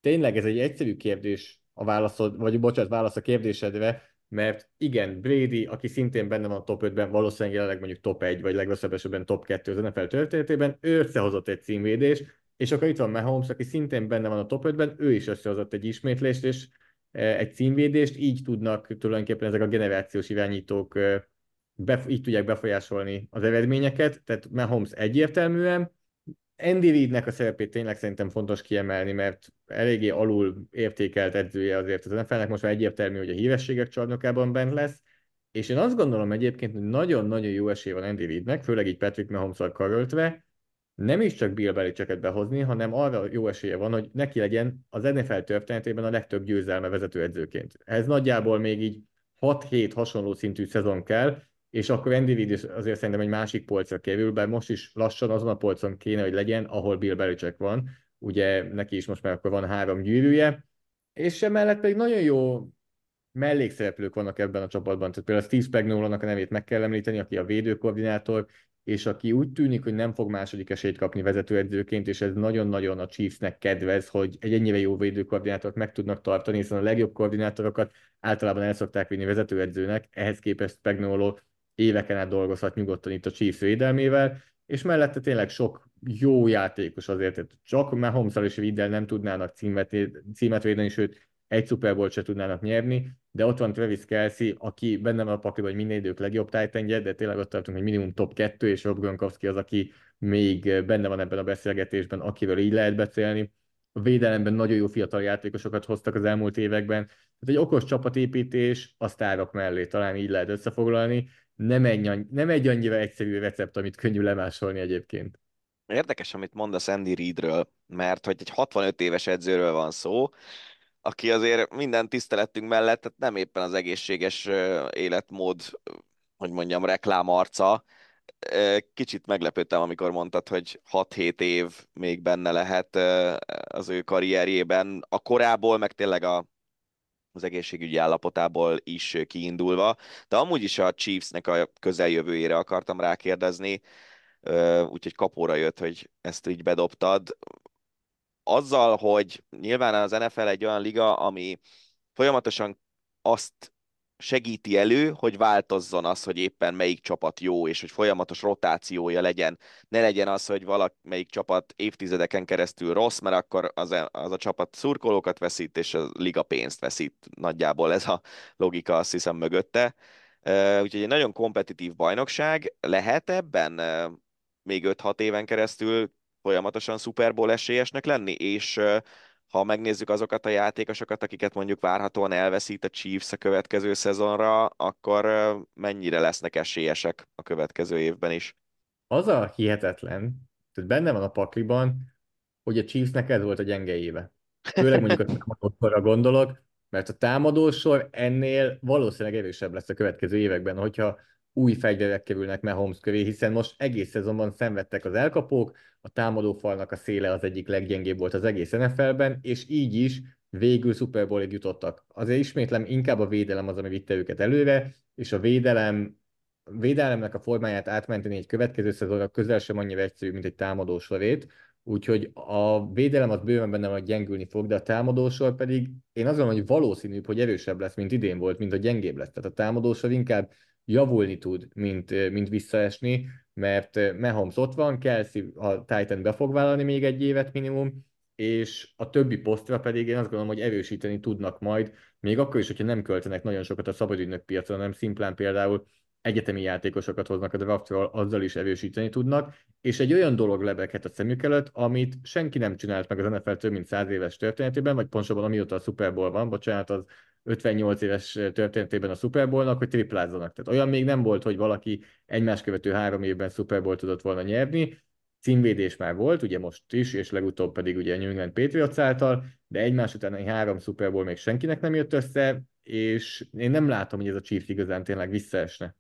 tényleg ez egy egyszerű kérdés a válaszod, vagy bocsánat, válasz a kérdésedre, mert igen, Brady, aki szintén benne van a top 5-ben, valószínűleg jelenleg mondjuk top 1, vagy legrosszabb esetben top 2 az NFL történetében, ő összehozott egy címvédést, és akkor itt van Mahomes, aki szintén benne van a top 5-ben, ő is összehozott egy ismétlést, és e, egy címvédést, így tudnak tulajdonképpen ezek a generációs irányítók e, be, így tudják befolyásolni az eredményeket, tehát Mahomes egyértelműen, Andy Reidnek a szerepét tényleg szerintem fontos kiemelni, mert eléggé alul értékelt edzője azért az NFL-nek most már egyértelmű, hogy a hívességek csarnokában bent lesz, és én azt gondolom egyébként, hogy nagyon-nagyon jó esély van Andy Reidnek, főleg így Patrick Mahomes-al karöltve, nem is csak Bill Belichicket behozni, hanem arra jó esélye van, hogy neki legyen az NFL történetében a legtöbb győzelme vezetőedzőként. Ez nagyjából még így 6-7 hasonló szintű szezon kell, és akkor Andy Reid is azért szerintem egy másik polcra kerül, bár most is lassan azon a polcon kéne, hogy legyen, ahol Bill Belichick van. Ugye neki is most már akkor van három gyűrűje, és emellett pedig nagyon jó mellékszereplők vannak ebben a csapatban. Tehát például Steve spagnuolo a nevét meg kell említeni, aki a védőkoordinátor, és aki úgy tűnik, hogy nem fog második esélyt kapni vezetőedzőként, és ez nagyon-nagyon a Chiefsnek kedvez, hogy egy ennyire jó védőkoordinátort meg tudnak tartani, hiszen a legjobb koordinátorokat általában el szokták vinni vezetőedzőnek, ehhez képest Spagnuolo éveken át dolgozhat nyugodtan itt a Chiefs védelmével, és mellette tényleg sok jó játékos azért, csak már Holmes és Viddel nem tudnának címet, címet védeni, sőt egy Super se tudnának nyerni, de ott van Travis Kelsey, aki benne van a pakliban, hogy minden idők legjobb titan de tényleg ott tartunk, hogy minimum top 2, és Rob Gronkowski az, aki még benne van ebben a beszélgetésben, akiről így lehet beszélni. A védelemben nagyon jó fiatal játékosokat hoztak az elmúlt években. Tehát egy okos csapatépítés a sztárok mellé, talán így lehet összefoglalni. Nem egy, nem egy annyira egyszerű recept, amit könnyű lemásolni egyébként. Érdekes, amit mondasz Andy Reidről, mert hogy egy 65 éves edzőről van szó, aki azért minden tiszteletünk mellett tehát nem éppen az egészséges életmód, hogy mondjam, reklámarca. Kicsit meglepődtem, amikor mondtad, hogy 6-7 év még benne lehet az ő karrierjében, a korából, meg tényleg a, az egészségügyi állapotából is kiindulva. De amúgy is a Chiefsnek a közeljövőjére akartam rákérdezni, úgyhogy kapóra jött, hogy ezt így bedobtad azzal, hogy nyilván az NFL egy olyan liga, ami folyamatosan azt segíti elő, hogy változzon az, hogy éppen melyik csapat jó, és hogy folyamatos rotációja legyen. Ne legyen az, hogy valamelyik csapat évtizedeken keresztül rossz, mert akkor az a, az a csapat szurkolókat veszít, és a liga pénzt veszít. Nagyjából ez a logika, azt hiszem, mögötte. Úgyhogy egy nagyon kompetitív bajnokság. Lehet ebben még 5-6 éven keresztül folyamatosan Super Bowl esélyesnek lenni, és ha megnézzük azokat a játékosokat, akiket mondjuk várhatóan elveszít a Chiefs a következő szezonra, akkor mennyire lesznek esélyesek a következő évben is? Az a hihetetlen, tehát benne van a pakliban, hogy a Chiefsnek ez volt a gyenge éve. Főleg mondjuk a támadósorra gondolok, mert a támadósor ennél valószínűleg erősebb lesz a következő években, hogyha új fegyverek kerülnek Mahomes köré, hiszen most egész szezonban szenvedtek az elkapók, a támadófalnak a széle az egyik leggyengébb volt az egész NFL-ben, és így is végül Super Bowl-ig jutottak. Azért ismétlem, inkább a védelem az, ami vitte őket előre, és a védelem védelemnek a formáját átmenteni egy következő szezonra közel sem annyira egyszerű, mint egy támadósorét, úgyhogy a védelem az bőven benne van, gyengülni fog, de a támadósor pedig én azt gondolom, hogy valószínűbb, hogy erősebb lesz, mint idén volt, mint a gyengébb lesz. Tehát a támadósor inkább javulni tud, mint, mint visszaesni, mert Mahomes ott van, Kelsey a Titan be fog vállalni még egy évet minimum, és a többi posztra pedig én azt gondolom, hogy erősíteni tudnak majd, még akkor is, hogyha nem költenek nagyon sokat a szabadügynök piacon, hanem szimplán például egyetemi játékosokat hoznak a draftról, azzal is erősíteni tudnak, és egy olyan dolog lebeghet a szemük előtt, amit senki nem csinált meg az NFL több mint száz éves történetében, vagy pontosabban amióta a Super Bowl van, bocsánat, az 58 éves történetében a Super Bowl-nak, hogy triplázzanak. Tehát olyan még nem volt, hogy valaki egymás követő három évben Super Bowl tudott volna nyerni, címvédés már volt, ugye most is, és legutóbb pedig ugye New England Patriots által, de egymás egy három Super Bowl még senkinek nem jött össze, és én nem látom, hogy ez a Chiefs igazán tényleg visszaesne.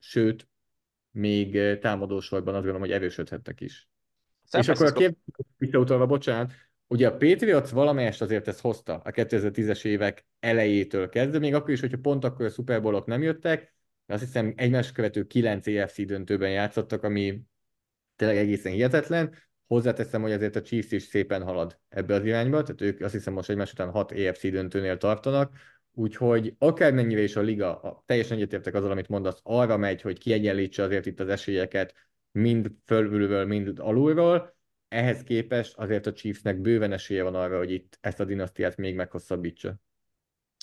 Sőt, még támadósorban azt gondolom, hogy erősödhettek is. San és akkor a kérdés visszautalva, bocsánat, Ugye a Patriots valamelyest azért ezt hozta a 2010-es évek elejétől kezdve, még akkor is, hogyha pont akkor a Super Bowl-ok nem jöttek, azt hiszem egymás követő 9 EFC döntőben játszottak, ami tényleg egészen hihetetlen. Hozzáteszem, hogy azért a Chiefs is szépen halad ebbe az irányba, tehát ők azt hiszem most egymás után 6 EFC döntőnél tartanak, úgyhogy akármennyire is a liga, a, teljesen egyetértek azzal, amit mondasz, arra megy, hogy kiegyenlítse azért itt az esélyeket mind fölülről, mind alulról, ehhez képest azért a Chiefsnek bőven esélye van arra, hogy itt ezt a dinasztiát még meghosszabbítsa.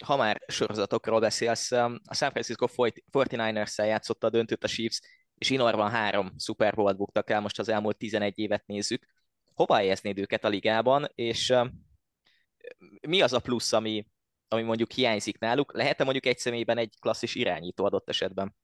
Ha már sorozatokról beszélsz, a San Francisco 49ers-szel játszotta a döntőt a Chiefs, és Inorban három Super Bowl-t buktak el, most az elmúlt 11 évet nézzük. Hova helyeznéd őket a ligában, és mi az a plusz, ami, ami mondjuk hiányzik náluk? Lehet-e mondjuk egy személyben egy klasszis irányító adott esetben?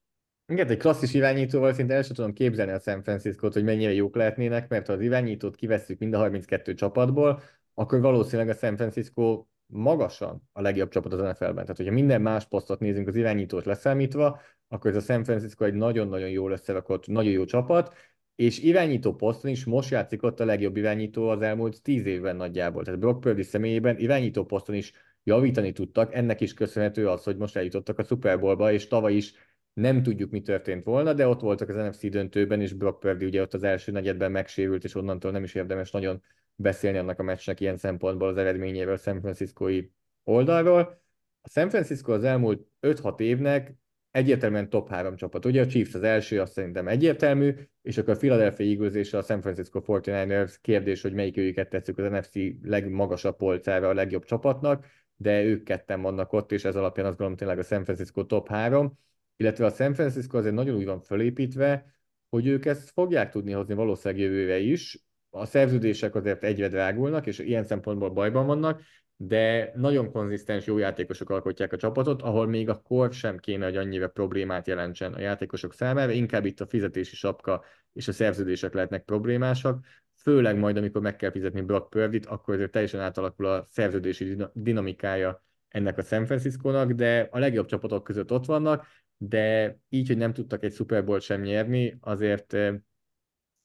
Igen, egy klasszis irányítóval szinte el sem tudom képzelni a San Francisco-t, hogy mennyire jók lehetnének, mert ha az irányítót kivesszük mind a 32 csapatból, akkor valószínűleg a San Francisco magasan a legjobb csapat az NFL-ben. Tehát, hogyha minden más posztot nézünk az irányítót leszámítva, akkor ez a San Francisco egy nagyon-nagyon jól összerakott, nagyon jó csapat, és irányító poszton is most játszik ott a legjobb irányító az elmúlt tíz évben nagyjából. Tehát Brock Purdy személyében irányító poszton is javítani tudtak, ennek is köszönhető az, hogy most eljutottak a Super Bowlba, és tavaly is nem tudjuk, mi történt volna, de ott voltak az NFC döntőben, és Brock Purdy ugye ott az első negyedben megsérült, és onnantól nem is érdemes nagyon beszélni annak a meccsnek ilyen szempontból az eredményéről San Franciscoi oldalról. A San Francisco az elmúlt 5-6 évnek egyértelműen top 3 csapat. Ugye a Chiefs az első, azt szerintem egyértelmű, és akkor a Philadelphia Eagles és a San Francisco 49ers kérdés, hogy melyik őket tesszük az NFC legmagasabb polcára a legjobb csapatnak, de ők ketten vannak ott, és ez alapján azt gondolom tényleg a San Francisco top 3, illetve a San Francisco azért nagyon úgy van fölépítve, hogy ők ezt fogják tudni hozni valószínűleg jövőre is. A szerződések azért egyre drágulnak, és ilyen szempontból bajban vannak, de nagyon konzisztens, jó játékosok alkotják a csapatot, ahol még a kor sem kéne, hogy annyira problémát jelentsen a játékosok számára, inkább itt a fizetési sapka és a szerződések lehetnek problémásak, főleg majd, amikor meg kell fizetni Brock Purdy-t, akkor azért teljesen átalakul a szerződési dinamikája ennek a San Francisco-nak, de a legjobb csapatok között ott vannak, de így, hogy nem tudtak egy Super Bowl sem nyerni, azért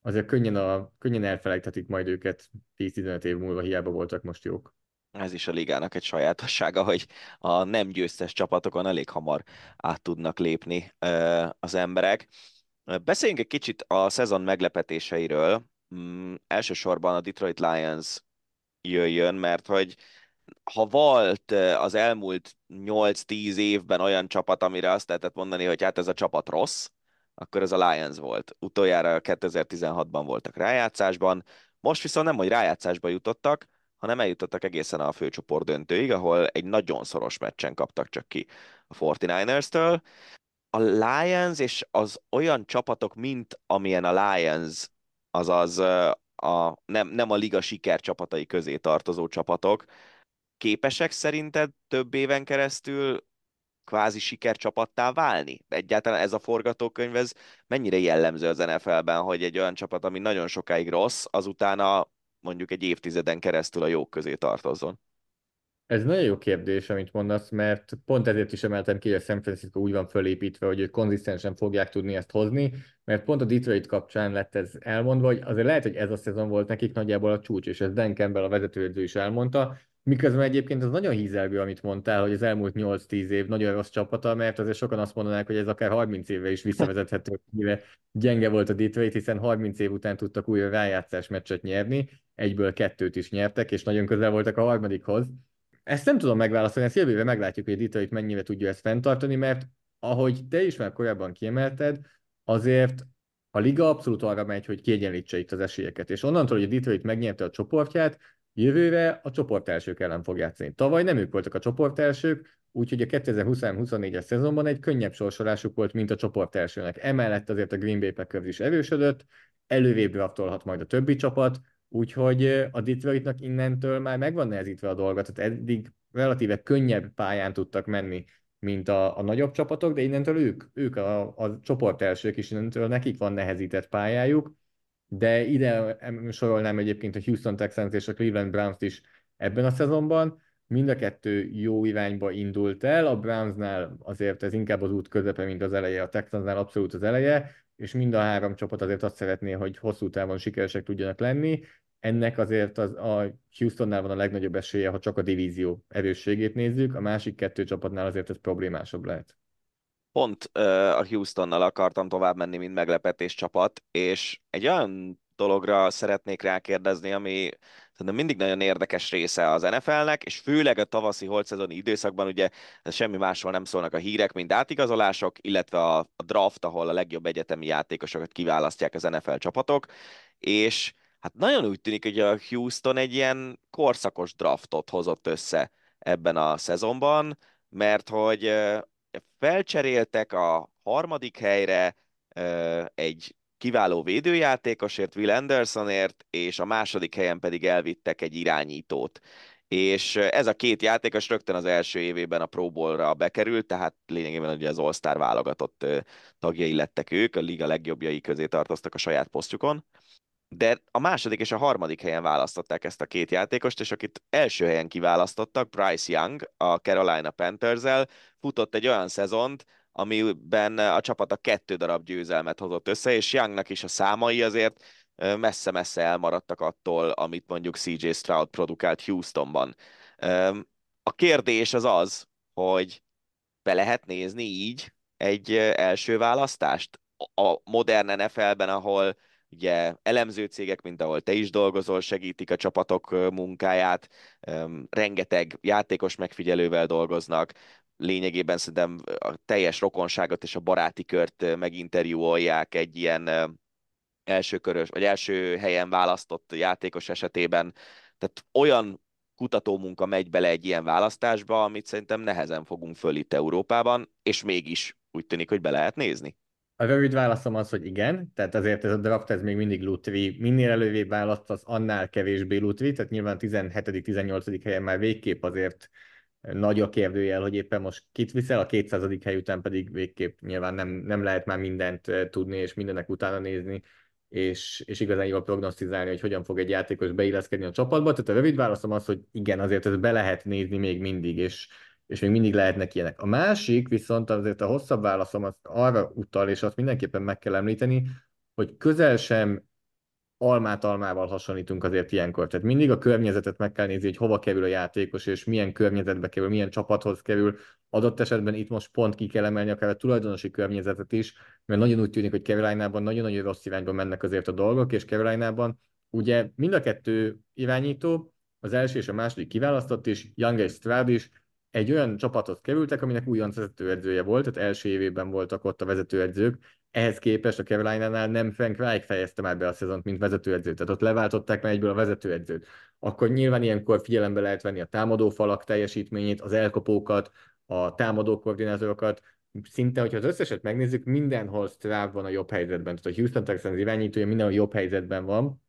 azért könnyen, a, könnyen elfelejthetik majd őket 10-15 év múlva, hiába voltak most jók. Ez is a ligának egy sajátossága, hogy a nem győztes csapatokon elég hamar át tudnak lépni az emberek. Beszéljünk egy kicsit a szezon meglepetéseiről. Mm, elsősorban a Detroit Lions jöjjön, mert hogy ha volt az elmúlt 8-10 évben olyan csapat, amire azt lehetett mondani, hogy hát ez a csapat rossz, akkor ez a Lions volt. Utoljára 2016-ban voltak rájátszásban, most viszont nem, hogy rájátszásba jutottak, hanem eljutottak egészen a főcsoport döntőig, ahol egy nagyon szoros meccsen kaptak csak ki a 49ers-től. A Lions és az olyan csapatok, mint amilyen a Lions, azaz a, nem, nem a liga siker csapatai közé tartozó csapatok, képesek szerinted több éven keresztül kvázi sikercsapattá válni? Egyáltalán ez a forgatókönyv, ez mennyire jellemző az NFL-ben, hogy egy olyan csapat, ami nagyon sokáig rossz, azután a mondjuk egy évtizeden keresztül a jók közé tartozzon? Ez nagyon jó kérdés, amit mondasz, mert pont ezért is emeltem ki, hogy a San Francisco úgy van fölépítve, hogy ők konzisztensen fogják tudni ezt hozni, mert pont a Detroit kapcsán lett ez elmondva, hogy azért lehet, hogy ez a szezon volt nekik nagyjából a csúcs, és ez Dan Campbell a vezetőedző is elmondta, Miközben egyébként az nagyon hízelgő, amit mondtál, hogy az elmúlt 8-10 év nagyon rossz csapata, mert azért sokan azt mondanák, hogy ez akár 30 évre is visszavezethető, mire gyenge volt a Detroit, hiszen 30 év után tudtak újra rájátszás meccset nyerni, egyből kettőt is nyertek, és nagyon közel voltak a harmadikhoz. Ezt nem tudom megválaszolni, ezt jövőre meglátjuk, hogy a Detroit mennyire tudja ezt fenntartani, mert ahogy te is már korábban kiemelted, azért a liga abszolút arra megy, hogy kiegyenlítse itt az esélyeket. És onnantól, hogy a Detroit megnyerte a csoportját, Jövőre a csoportelsők ellen fog játszani. Tavaly nem ők voltak a csoportelsők, úgyhogy a 2023-24-es szezonban egy könnyebb sorsolásuk volt, mint a csoportelsőnek. Emellett azért a Green Bay Packers is erősödött, elővébb draftolhat majd a többi csapat, úgyhogy a Detroitnak innentől már megvan nehezítve a dolga, tehát eddig relatíve könnyebb pályán tudtak menni, mint a, a nagyobb csapatok, de innentől ők, ők a, a csoportelsők is, innentől nekik van nehezített pályájuk, de ide sorolnám egyébként a Houston Texans és a Cleveland browns is ebben a szezonban. Mind a kettő jó irányba indult el, a Brownsnál azért ez inkább az út közepe, mint az eleje, a Texansnál abszolút az eleje, és mind a három csapat azért azt szeretné, hogy hosszú távon sikeresek tudjanak lenni. Ennek azért az, a Houstonnál van a legnagyobb esélye, ha csak a divízió erősségét nézzük, a másik kettő csapatnál azért ez problémásabb lehet pont uh, a Houstonnal akartam tovább menni, mint meglepetés csapat, és egy olyan dologra szeretnék rákérdezni, ami szerintem mindig nagyon érdekes része az NFL-nek, és főleg a tavaszi holtszezoni időszakban ugye semmi másról nem szólnak a hírek, mint átigazolások, illetve a, a draft, ahol a legjobb egyetemi játékosokat kiválasztják az NFL csapatok, és hát nagyon úgy tűnik, hogy a Houston egy ilyen korszakos draftot hozott össze ebben a szezonban, mert hogy felcseréltek a harmadik helyre egy kiváló védőjátékosért, Will Andersonért, és a második helyen pedig elvittek egy irányítót. És ez a két játékos rögtön az első évében a Pro Bowl-ra bekerült, tehát lényegében ugye az All-Star válogatott tagjai lettek ők, a liga legjobbjai közé tartoztak a saját posztjukon. de a második és a harmadik helyen választották ezt a két játékost, és akit első helyen kiválasztottak, Bryce Young a Carolina panthers futott egy olyan szezont, amiben a csapata kettő darab győzelmet hozott össze, és Youngnak is a számai azért messze-messze elmaradtak attól, amit mondjuk CJ Stroud produkált Houstonban. A kérdés az az, hogy be lehet nézni így egy első választást a modern NFL-ben, ahol ugye elemző cégek, mint ahol te is dolgozol, segítik a csapatok munkáját, rengeteg játékos megfigyelővel dolgoznak, lényegében szerintem a teljes rokonságot és a baráti kört meginterjúolják egy ilyen első körös, vagy első helyen választott játékos esetében. Tehát olyan kutatómunka megy bele egy ilyen választásba, amit szerintem nehezen fogunk föl itt Európában, és mégis úgy tűnik, hogy be lehet nézni. A rövid válaszom az, hogy igen, tehát azért ez a draft ez még mindig lutri. Minél elővébb választasz, annál kevésbé lutri, tehát nyilván 17.-18. helyen már végképp azért nagy a kérdőjel, hogy éppen most kit viszel, a 200. hely után pedig végképp nyilván nem, nem lehet már mindent eh, tudni és mindenek utána nézni, és, és igazán jól prognosztizálni, hogy hogyan fog egy játékos beilleszkedni a csapatba. Tehát a rövid válaszom az, hogy igen, azért ezt be lehet nézni még mindig, és, és még mindig lehetnek ilyenek. A másik viszont azért a hosszabb válaszom az arra utal, és azt mindenképpen meg kell említeni, hogy közel sem almát almával hasonlítunk azért ilyenkor. Tehát mindig a környezetet meg kell nézni, hogy hova kerül a játékos, és milyen környezetbe kerül, milyen csapathoz kerül. Adott esetben itt most pont ki kell emelni akár a tulajdonosi környezetet is, mert nagyon úgy tűnik, hogy Caroline-ban nagyon-nagyon rossz irányba mennek azért a dolgok, és Caroline-ban ugye mind a kettő irányító, az első és a második kiválasztott is, Young és Stroud is egy olyan csapathoz kerültek, aminek újonc vezetőedzője volt, tehát első évében voltak ott a vezetőedzők, ehhez képest a Carolina-nál nem Frank Reich fejezte már be a szezont, mint vezetőedző, tehát ott leváltották már egyből a vezetőedzőt. Akkor nyilván ilyenkor figyelembe lehet venni a támadófalak teljesítményét, az elkapókat, a támadó koordinátorokat, szinte, hogyha az összeset megnézzük, mindenhol Strav van a jobb helyzetben. Tehát a Houston Texans irányítója mindenhol jobb helyzetben van,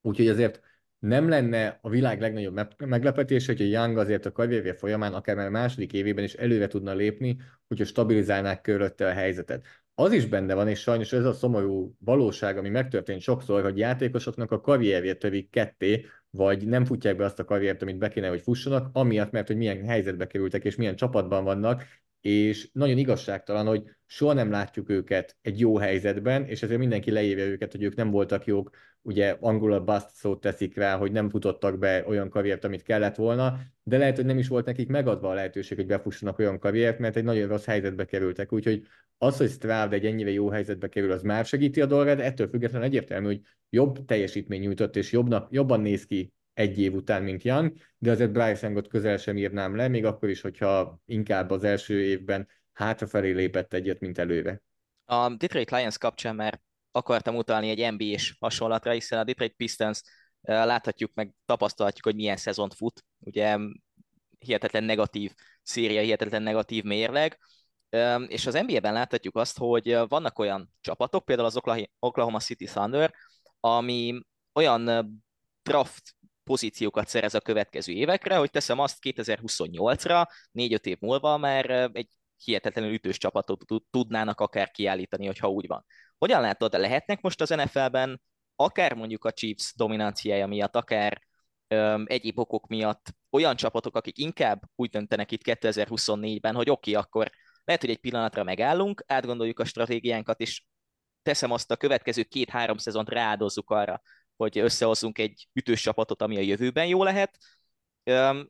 úgyhogy azért nem lenne a világ legnagyobb meglepetés, hogy a Young azért a karrierje folyamán, akár már a második évében is előre tudna lépni, hogyha stabilizálnák körülötte a helyzetet az is benne van, és sajnos ez a szomorú valóság, ami megtörtént sokszor, hogy játékosoknak a karrierje törik ketté, vagy nem futják be azt a karriert, amit be kéne, hogy fussanak, amiatt, mert hogy milyen helyzetbe kerültek, és milyen csapatban vannak, és nagyon igazságtalan, hogy soha nem látjuk őket egy jó helyzetben, és ezért mindenki leírja őket, hogy ők nem voltak jók, ugye angolul a bust szót teszik rá, hogy nem futottak be olyan karriert, amit kellett volna, de lehet, hogy nem is volt nekik megadva a lehetőség, hogy befussanak olyan karriert, mert egy nagyon rossz helyzetbe kerültek. Úgyhogy az, hogy Stroud egy ennyire jó helyzetbe kerül, az már segíti a dolgát, de ettől függetlenül egyértelmű, hogy jobb teljesítmény nyújtott, és jobbnak, jobban néz ki egy év után, mint Young, de azért Bryce Youngot közel sem írnám le, még akkor is, hogyha inkább az első évben hátrafelé lépett egyet, mint előre. A Detroit Lions kapcsán már akartam utalni egy NBA-s hasonlatra, hiszen a Detroit Pistons láthatjuk, meg tapasztalhatjuk, hogy milyen szezont fut. Ugye hihetetlen negatív széria, hihetetlen negatív mérleg, és az NBA-ben láthatjuk azt, hogy vannak olyan csapatok, például az Oklahoma City Thunder, ami olyan draft pozíciókat szerez a következő évekre, hogy teszem azt 2028-ra, 4-5 év múlva már egy hihetetlenül ütős csapatot tudnának akár kiállítani, hogyha úgy van. Hogyan látod, lehetnek most az NFL-ben akár mondjuk a Chiefs dominanciája miatt, akár öm, egyéb okok miatt olyan csapatok, akik inkább úgy döntenek itt 2024-ben, hogy oké, okay, akkor lehet, hogy egy pillanatra megállunk, átgondoljuk a stratégiánkat, és teszem azt a következő két-három szezont rááldozzuk arra, hogy összehozzunk egy ütős csapatot, ami a jövőben jó lehet,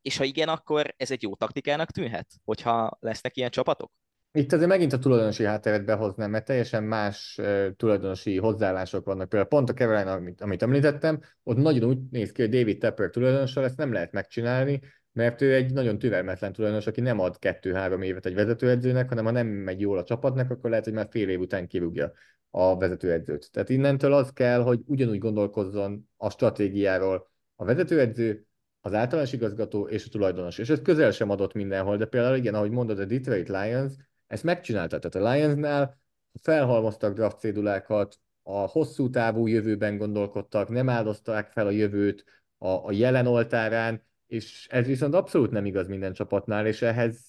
és ha igen, akkor ez egy jó taktikának tűnhet, hogyha lesznek ilyen csapatok? Itt azért megint a tulajdonosi hátteret behoznám, mert teljesen más tulajdonosi hozzáállások vannak. Például pont a Caroline, amit, amit említettem, ott nagyon úgy néz ki, hogy David Tepper tulajdonossal ezt nem lehet megcsinálni, mert ő egy nagyon türelmetlen tulajdonos, aki nem ad kettő-három évet egy vezetőedzőnek, hanem ha nem megy jól a csapatnak, akkor lehet, hogy már fél év után kirúgja a vezetőedzőt. Tehát innentől az kell, hogy ugyanúgy gondolkozzon a stratégiáról a vezetőedző, az általános igazgató és a tulajdonos. És ez közel sem adott mindenhol, de például igen, ahogy mondod, a Detroit Lions ezt megcsinálta. Tehát a Lionsnál felhalmoztak draft cédulákat, a hosszú távú jövőben gondolkodtak, nem áldozták fel a jövőt a, a jelen oltárán, és ez viszont abszolút nem igaz minden csapatnál, és ehhez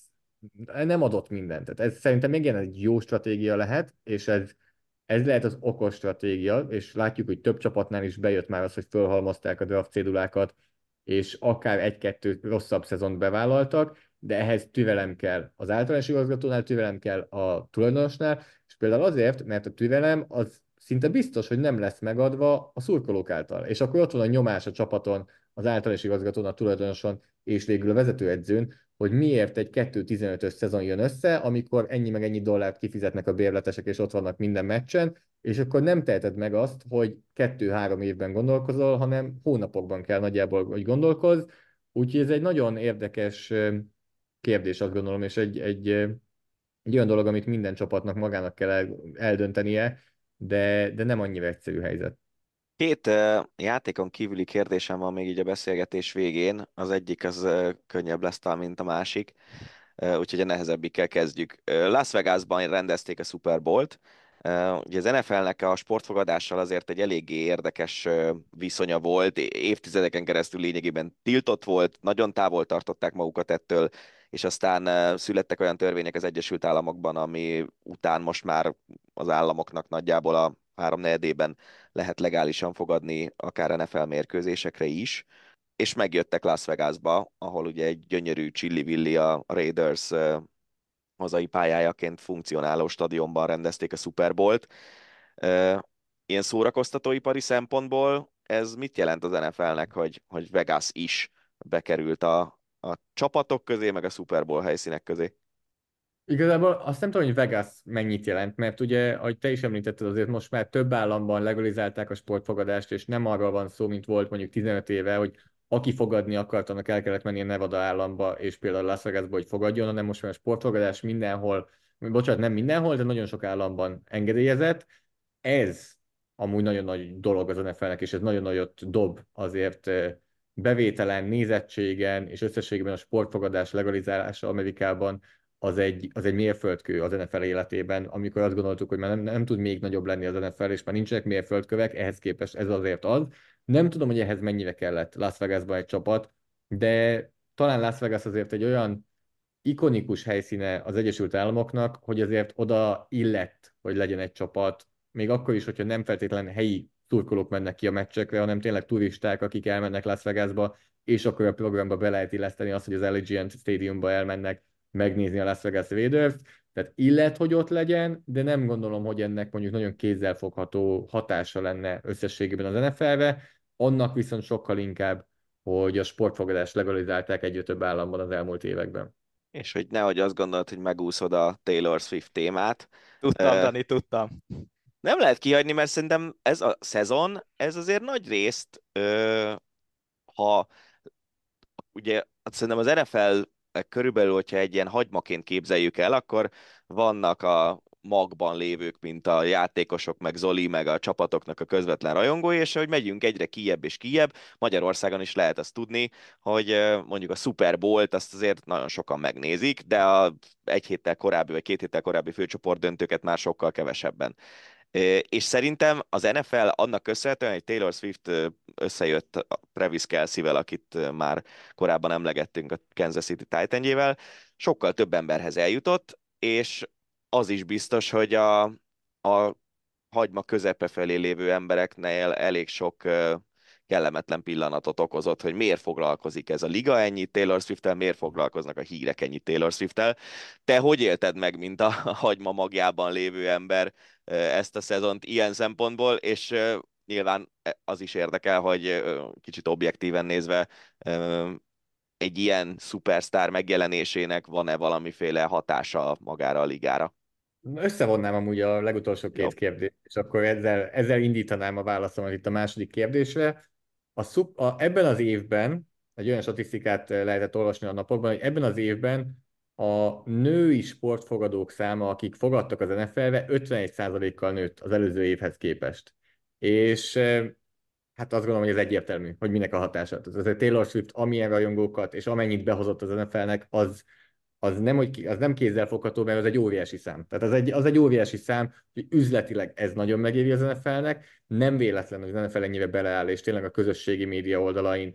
nem adott mindent. Tehát ez szerintem még egy jó stratégia lehet, és ez ez lehet az okos stratégia, és látjuk, hogy több csapatnál is bejött már az, hogy fölhalmozták a draft cédulákat, és akár egy-kettő rosszabb szezont bevállaltak, de ehhez türelem kell az általános igazgatónál, türelem kell a tulajdonosnál, és például azért, mert a türelem az szinte biztos, hogy nem lesz megadva a szurkolók által. És akkor ott van a nyomás a csapaton, az általános igazgatón, a tulajdonoson és végül a vezetőedzőn, hogy miért egy 2-15-ös szezon jön össze, amikor ennyi meg ennyi dollárt kifizetnek a bérletesek, és ott vannak minden meccsen, és akkor nem teheted meg azt, hogy kettő-három évben gondolkozol, hanem hónapokban kell nagyjából, hogy gondolkozz. Úgyhogy ez egy nagyon érdekes kérdés, azt gondolom, és egy, egy, egy olyan dolog, amit minden csapatnak magának kell el, eldöntenie, de, de nem annyira egyszerű helyzet. Két játékon kívüli kérdésem van még így a beszélgetés végén. Az egyik az könnyebb lesz talán, mint a másik, úgyhogy a nehezebbikkel kezdjük. Las Vegasban rendezték a Super Bowl-t. Ugye az NFL-nek a sportfogadással azért egy eléggé érdekes viszonya volt, évtizedeken keresztül lényegében tiltott volt, nagyon távol tartották magukat ettől, és aztán születtek olyan törvények az Egyesült Államokban, ami után most már az államoknak nagyjából a háromnegyedében lehet legálisan fogadni akár NFL mérkőzésekre is, és megjöttek Las Vegasba, ahol ugye egy gyönyörű Chili-Villi a Raiders hazai pályájaként funkcionáló stadionban rendezték a Super Bowl-t. Ilyen szórakoztatóipari szempontból ez mit jelent az NFL-nek, hogy, hogy Vegas is bekerült a, a csapatok közé, meg a Super Bowl helyszínek közé? Igazából azt nem tudom, hogy Vegas mennyit jelent, mert ugye, ahogy te is említetted, azért most már több államban legalizálták a sportfogadást, és nem arról van szó, mint volt mondjuk 15 éve, hogy aki fogadni akart, annak el kellett menni a Nevada államba, és például Las Vegasba, hogy fogadjon, hanem most már a sportfogadás mindenhol, bocsánat, nem mindenhol, de nagyon sok államban engedélyezett. Ez amúgy nagyon nagy dolog az NFL-nek, és ez nagyon nagyot dob azért eh, bevételen, nézettségen, és összességében a sportfogadás legalizálása Amerikában az egy, az egy mérföldkő az NFL életében, amikor azt gondoltuk, hogy már nem, nem tud még nagyobb lenni az NFL, és már nincsenek mérföldkövek, ehhez képest ez azért az. Nem tudom, hogy ehhez mennyire kellett Las Vegasban egy csapat, de talán Las Vegas azért egy olyan ikonikus helyszíne az Egyesült Államoknak, hogy azért oda illett, hogy legyen egy csapat, még akkor is, hogyha nem feltétlenül helyi turkolók mennek ki a meccsekre, hanem tényleg turisták, akik elmennek Las Vegasba, és akkor a programba be lehet illeszteni azt, hogy az Allegiant Stadiumba elmennek megnézni a Las Vegas raiders tehát illet, hogy ott legyen, de nem gondolom, hogy ennek mondjuk nagyon kézzelfogható hatása lenne összességében az NFL-re, annak viszont sokkal inkább, hogy a sportfogadást legalizálták egyre több államban az elmúlt években. És hogy nehogy azt gondolod, hogy megúszod a Taylor Swift témát. Tudtam, uh, Dani, tudtam. Nem lehet kihagyni, mert szerintem ez a szezon, ez azért nagy részt, uh, ha ugye szerintem az NFL körülbelül, hogyha egy ilyen hagymaként képzeljük el, akkor vannak a magban lévők, mint a játékosok, meg Zoli, meg a csapatoknak a közvetlen rajongói, és hogy megyünk egyre kijebb és kijebb, Magyarországon is lehet azt tudni, hogy mondjuk a Super Bowl-t azt azért nagyon sokan megnézik, de a egy héttel korábbi, vagy két héttel korábbi főcsoport döntőket már sokkal kevesebben. És szerintem az NFL annak köszönhetően, hogy Taylor Swift összejött Travis Kelsey-vel, akit már korábban emlegettünk a Kansas City Titanjével, sokkal több emberhez eljutott, és az is biztos, hogy a, a hagyma közepe felé lévő embereknél elég sok kellemetlen pillanatot okozott, hogy miért foglalkozik ez a liga ennyi Taylor Swift-tel, miért foglalkoznak a hírek ennyi Taylor Swift-tel. Te hogy élted meg, mint a hagyma magjában lévő ember ezt a szezont ilyen szempontból, és nyilván az is érdekel, hogy kicsit objektíven nézve egy ilyen szupersztár megjelenésének van-e valamiféle hatása magára a ligára? Összevonnám amúgy a legutolsó két Jó. kérdést, és akkor ezzel, ezzel indítanám a válaszomat itt a második kérdésre. A szub, a, ebben az évben, egy olyan statisztikát lehetett olvasni a napokban, hogy ebben az évben a női sportfogadók száma, akik fogadtak az NFL-be, 51%-kal nőtt az előző évhez képest. És hát azt gondolom, hogy ez egyértelmű, hogy minek a hatása. Az a Taylor Swift amilyen rajongókat, és amennyit behozott az NFL-nek, az, az nem, hogy, az nem fogható, mert az egy óriási szám. Tehát az egy, az egy óriási szám, hogy üzletileg ez nagyon megéri az NFL-nek, nem véletlen, hogy az NFL ennyire beleáll, és tényleg a közösségi média oldalain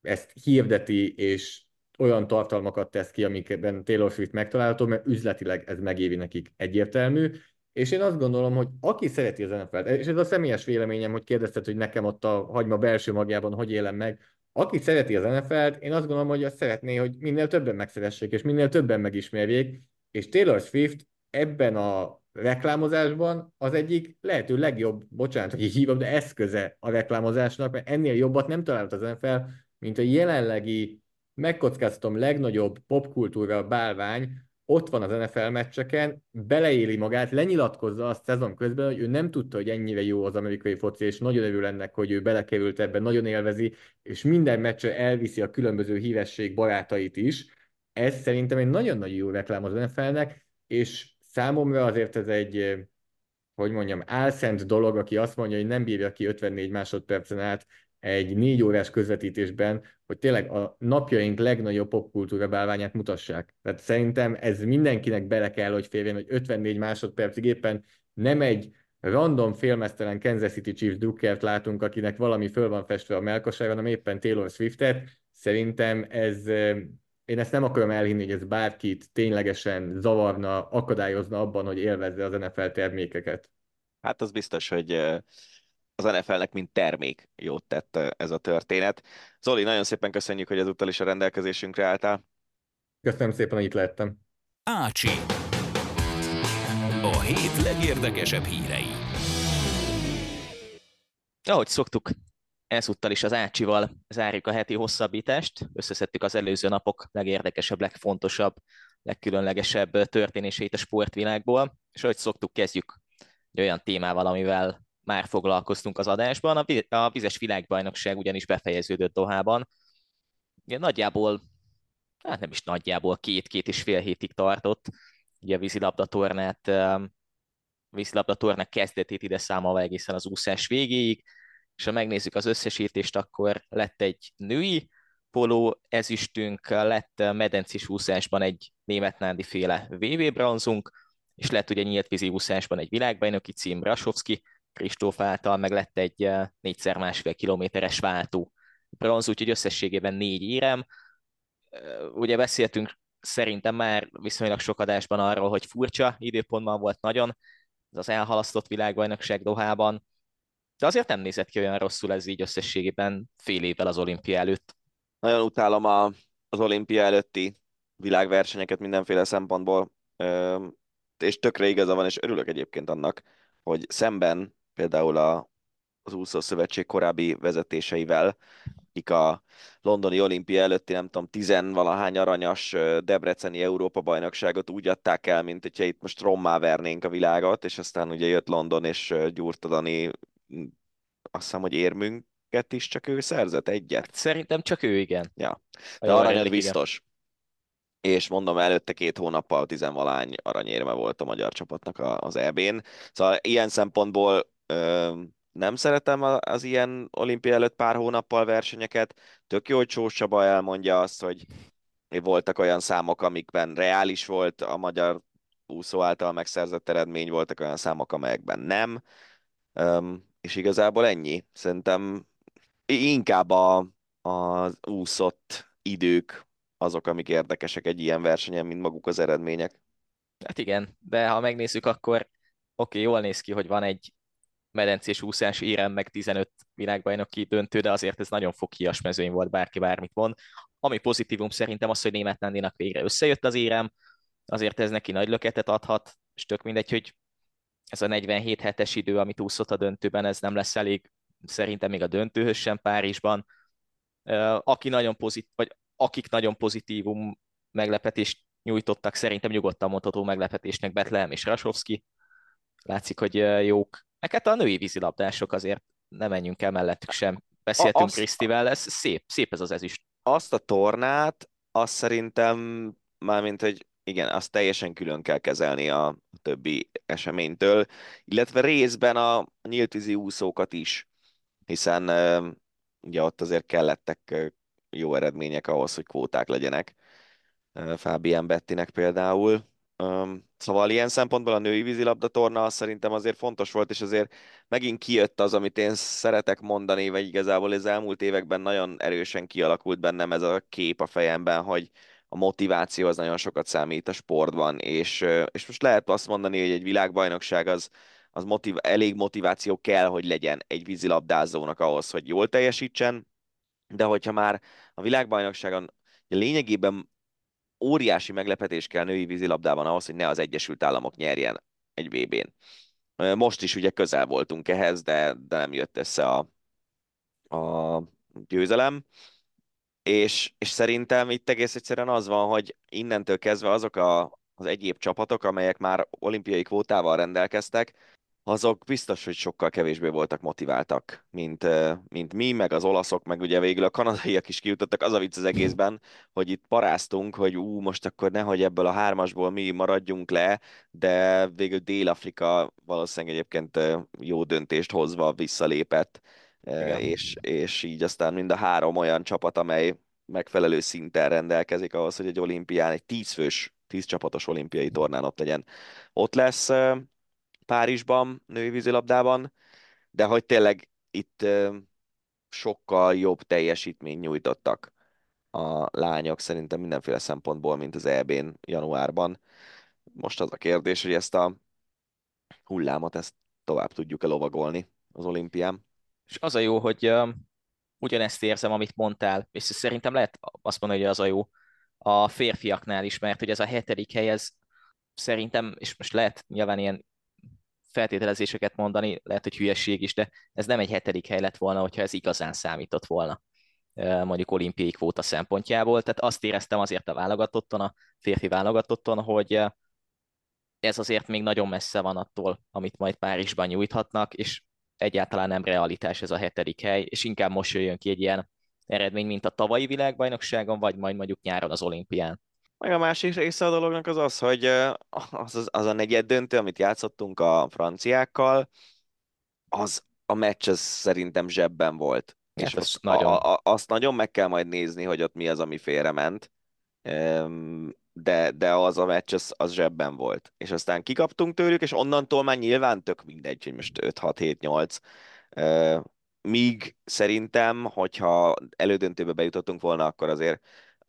ezt hirdeti, és olyan tartalmakat tesz ki, amikben Taylor Swift megtalálható, mert üzletileg ez megéri nekik egyértelmű, és én azt gondolom, hogy aki szereti az NFL-t, és ez a személyes véleményem, hogy kérdezted, hogy nekem ott a hagyma belső magjában hogy élem meg, aki szereti az NFL-t, én azt gondolom, hogy azt szeretné, hogy minél többen megszeressék, és minél többen megismerjék, és Taylor Swift ebben a reklámozásban az egyik lehető legjobb, bocsánat, hogy hívom, de eszköze a reklámozásnak, mert ennél jobbat nem talált az NFL, mint a jelenlegi, megkockáztatom, legnagyobb popkultúra bálvány, ott van az NFL meccseken, beleéli magát, lenyilatkozza azt szezon közben, hogy ő nem tudta, hogy ennyire jó az amerikai foci, és nagyon örül ennek, hogy ő belekerült ebbe, nagyon élvezi, és minden meccsre elviszi a különböző híresség barátait is. Ez szerintem egy nagyon-nagyon jó reklám az NFL-nek, és számomra azért ez egy, hogy mondjam, álszent dolog, aki azt mondja, hogy nem bírja ki 54 másodpercen át egy négy órás közvetítésben, hogy tényleg a napjaink legnagyobb popkultúra bálványát mutassák. Tehát szerintem ez mindenkinek bele kell, hogy férjen, hogy 54 másodpercig éppen nem egy random filmesztelen Kansas City Chiefs drukkert látunk, akinek valami föl van festve a melkosára, hanem éppen Taylor Swiftet. Szerintem ez, én ezt nem akarom elhinni, hogy ez bárkit ténylegesen zavarna, akadályozna abban, hogy élvezze az NFL termékeket. Hát az biztos, hogy az NFL-nek mint termék jót tett ez a történet. Zoli, nagyon szépen köszönjük, hogy ezúttal is a rendelkezésünkre álltál. Köszönöm szépen, hogy itt lehettem. Ácsi. A hét legérdekesebb hírei. Ahogy szoktuk, ezúttal is az Ácsival zárjuk a heti hosszabbítást. Összeszedtük az előző napok legérdekesebb, legfontosabb, legkülönlegesebb történéseit a sportvilágból, és ahogy szoktuk, kezdjük egy olyan témával, amivel már foglalkoztunk az adásban. A vizes világbajnokság ugyanis befejeződött Dohában. Igen, nagyjából, hát nem is nagyjából, két-két és fél hétig tartott. Ugye a vízilabda tornát, vízilabda tornák kezdetét ide számolva egészen az úszás végéig, és ha megnézzük az összesítést, akkor lett egy női poló ezüstünk, lett medencis úszásban egy német nádi féle VV bronzunk, és lett ugye nyílt vízi úszásban egy világbajnoki cím, Rasovski Kristóf által, meg lett egy eh, négyszer másfél kilométeres váltó bronz, úgyhogy összességében négy érem. Eh, ugye beszéltünk szerintem már viszonylag sok adásban arról, hogy furcsa időpontban volt nagyon ez az elhalasztott világbajnokság Dohában, de azért nem nézett ki olyan rosszul ez így összességében fél évvel az olimpia előtt. Nagyon utálom a, az olimpia előtti világversenyeket mindenféle szempontból, és tökre igaza van, és örülök egyébként annak, hogy szemben például a, az úszó szövetség korábbi vezetéseivel, akik a londoni olimpia előtti, nem tudom, tizenvalahány aranyas debreceni Európa-bajnokságot úgy adták el, mint hogyha itt most rommá vernénk a világot, és aztán ugye jött London, és Gyurta Dani, azt hiszem, hogy érmünket is csak ő szerzett egyet. Szerintem csak ő, igen. Ja, de aranyat biztos. Igen és mondom, előtte két hónappal tizenvalány aranyérme volt a magyar csapatnak az EB-n. Szóval ilyen szempontból nem szeretem az ilyen olimpia előtt pár hónappal versenyeket. Tök jó, hogy Csós Csaba elmondja azt, hogy voltak olyan számok, amikben reális volt a magyar úszó által megszerzett eredmény, voltak olyan számok, amelyekben nem. És igazából ennyi. Szerintem inkább a, az úszott idők azok, amik érdekesek egy ilyen versenyen, mint maguk az eredmények. Hát igen, de ha megnézzük, akkor oké, okay, jól néz ki, hogy van egy medencés úszás érem, meg 15 világbajnoki döntő, de azért ez nagyon foghias mezőny volt, bárki bármit mond. Ami pozitívum szerintem az, hogy német Nandinak végre összejött az érem, azért ez neki nagy löketet adhat, és tök mindegy, hogy ez a 47 hetes idő, amit úszott a döntőben, ez nem lesz elég, szerintem még a döntőhöz sem Párizsban. Aki nagyon pozitív, vagy akik nagyon pozitívum meglepetést nyújtottak, szerintem nyugodtan mondható meglepetésnek Betlehem és Rasovski. Látszik, hogy jók. Meg hát a női vízilabdások azért nem menjünk el mellettük sem. Beszéltünk azt, Krisztivel, ez szép, szép ez az ezüst. Azt a tornát, azt szerintem, mármint, hogy igen, azt teljesen külön kell kezelni a többi eseménytől, illetve részben a nyíltvízi úszókat is, hiszen ugye ott azért kellettek jó eredmények ahhoz, hogy kvóták legyenek. Fábián Bettinek például. Szóval ilyen szempontból a női vízilabda torna szerintem azért fontos volt, és azért megint kijött az, amit én szeretek mondani, vagy igazából az elmúlt években nagyon erősen kialakult bennem ez a kép a fejemben, hogy, a motiváció az nagyon sokat számít a sportban, és, és most lehet azt mondani, hogy egy világbajnokság az, az motiv, elég motiváció kell, hogy legyen egy vízilabdázónak ahhoz, hogy jól teljesítsen, de hogyha már a világbajnokságon lényegében óriási meglepetés kell női vízilabdában ahhoz, hogy ne az Egyesült Államok nyerjen egy VB-n. Most is ugye közel voltunk ehhez, de, de nem jött össze a, a győzelem. És, és szerintem itt egész egyszerűen az van, hogy innentől kezdve azok a, az egyéb csapatok, amelyek már olimpiai kvótával rendelkeztek, azok biztos, hogy sokkal kevésbé voltak motiváltak, mint, mint mi, meg az olaszok, meg ugye végül a kanadaiak is kijutottak. Az a vicc az egészben, hogy itt paráztunk, hogy ú, most akkor nehogy ebből a hármasból mi maradjunk le, de végül Dél-Afrika valószínűleg egyébként jó döntést hozva visszalépett, Igen. és, és így aztán mind a három olyan csapat, amely megfelelő szinten rendelkezik ahhoz, hogy egy olimpián, egy tízfős, tíz csapatos olimpiai tornán ott legyen. Ott lesz Párizsban, női vízilabdában, de hogy tényleg itt sokkal jobb teljesítményt nyújtottak a lányok szerintem mindenféle szempontból, mint az EB-n januárban. Most az a kérdés, hogy ezt a hullámot ezt tovább tudjuk-e lovagolni az olimpián. És az a jó, hogy uh, ugyanezt érzem, amit mondtál, és szerintem lehet azt mondani, hogy az a jó a férfiaknál is, mert hogy ez a hetedik hely, ez szerintem, és most lehet nyilván ilyen feltételezéseket mondani, lehet, hogy hülyeség is, de ez nem egy hetedik hely lett volna, hogyha ez igazán számított volna mondjuk olimpiai kvóta szempontjából. Tehát azt éreztem azért a válogatotton, a férfi válogatotton, hogy ez azért még nagyon messze van attól, amit majd Párizsban nyújthatnak, és egyáltalán nem realitás ez a hetedik hely, és inkább most jöjjön ki egy ilyen eredmény, mint a tavalyi világbajnokságon, vagy majd mondjuk nyáron az olimpián. Meg a másik része a dolognak az az, hogy az, az, az a negyed döntő, amit játszottunk a franciákkal, az a meccs az szerintem zsebben volt. Ja, és azt nagyon... A, a, azt nagyon meg kell majd nézni, hogy ott mi az, ami félrement. De, de az a meccs, az, az zsebben volt. És aztán kikaptunk tőlük, és onnantól már nyilván tök mindegy, hogy most 5-6-7-8. Míg szerintem, hogyha elődöntőbe bejutottunk volna, akkor azért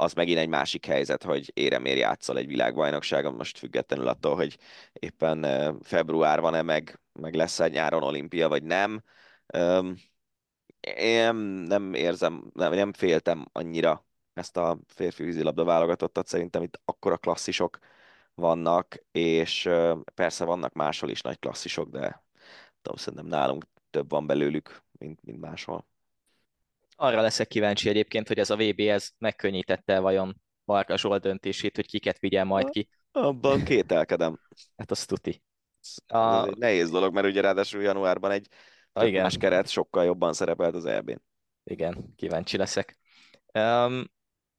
az megint egy másik helyzet, hogy éremér játszol egy világbajnokságon, most függetlenül attól, hogy éppen február van-e, meg, meg lesz egy nyáron olimpia, vagy nem. Én nem érzem, nem, nem féltem annyira ezt a férfi vízilabda válogatottat, szerintem itt akkora klasszisok vannak, és persze vannak máshol is nagy klasszisok, de tudom, szerintem nálunk több van belőlük, mint, mint máshol. Arra leszek kíváncsi egyébként, hogy ez a VB ez megkönnyítette vajon Barka Zsolt döntését, hogy kiket vigyen majd ki. Abban kételkedem. Hát az tuti. A... Ez egy nehéz dolog, mert ugye ráadásul januárban egy a, igen. más keret sokkal jobban szerepelt az EB-n. Igen, kíváncsi leszek. Um,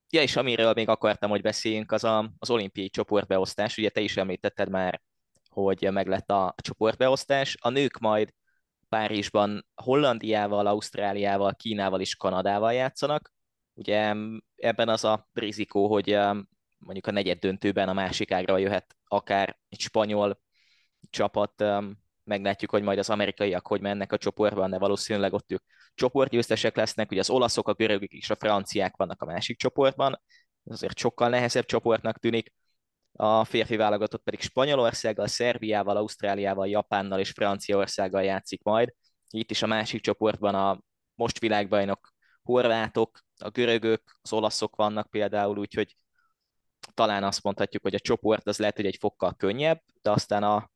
ja, és amiről még akartam, hogy beszéljünk, az a, az olimpiai csoportbeosztás. Ugye te is említetted már, hogy meg lett a csoportbeosztás. A nők majd Párizsban Hollandiával, Ausztráliával, Kínával és Kanadával játszanak. Ugye ebben az a rizikó, hogy mondjuk a negyed döntőben a másik ágra jöhet akár egy spanyol csapat, meglátjuk, hogy majd az amerikaiak hogy mennek a csoportban, de valószínűleg ott ők csoportgyőztesek lesznek, ugye az olaszok, a görögök és a franciák vannak a másik csoportban, azért sokkal nehezebb csoportnak tűnik, a férfi válogatott pedig Spanyolországgal, Szerbiával, Ausztráliával, Japánnal és Franciaországgal játszik majd. Itt is a másik csoportban a most világbajnok horvátok, a görögök, az olaszok vannak például, úgyhogy talán azt mondhatjuk, hogy a csoport az lehet, hogy egy fokkal könnyebb, de aztán a,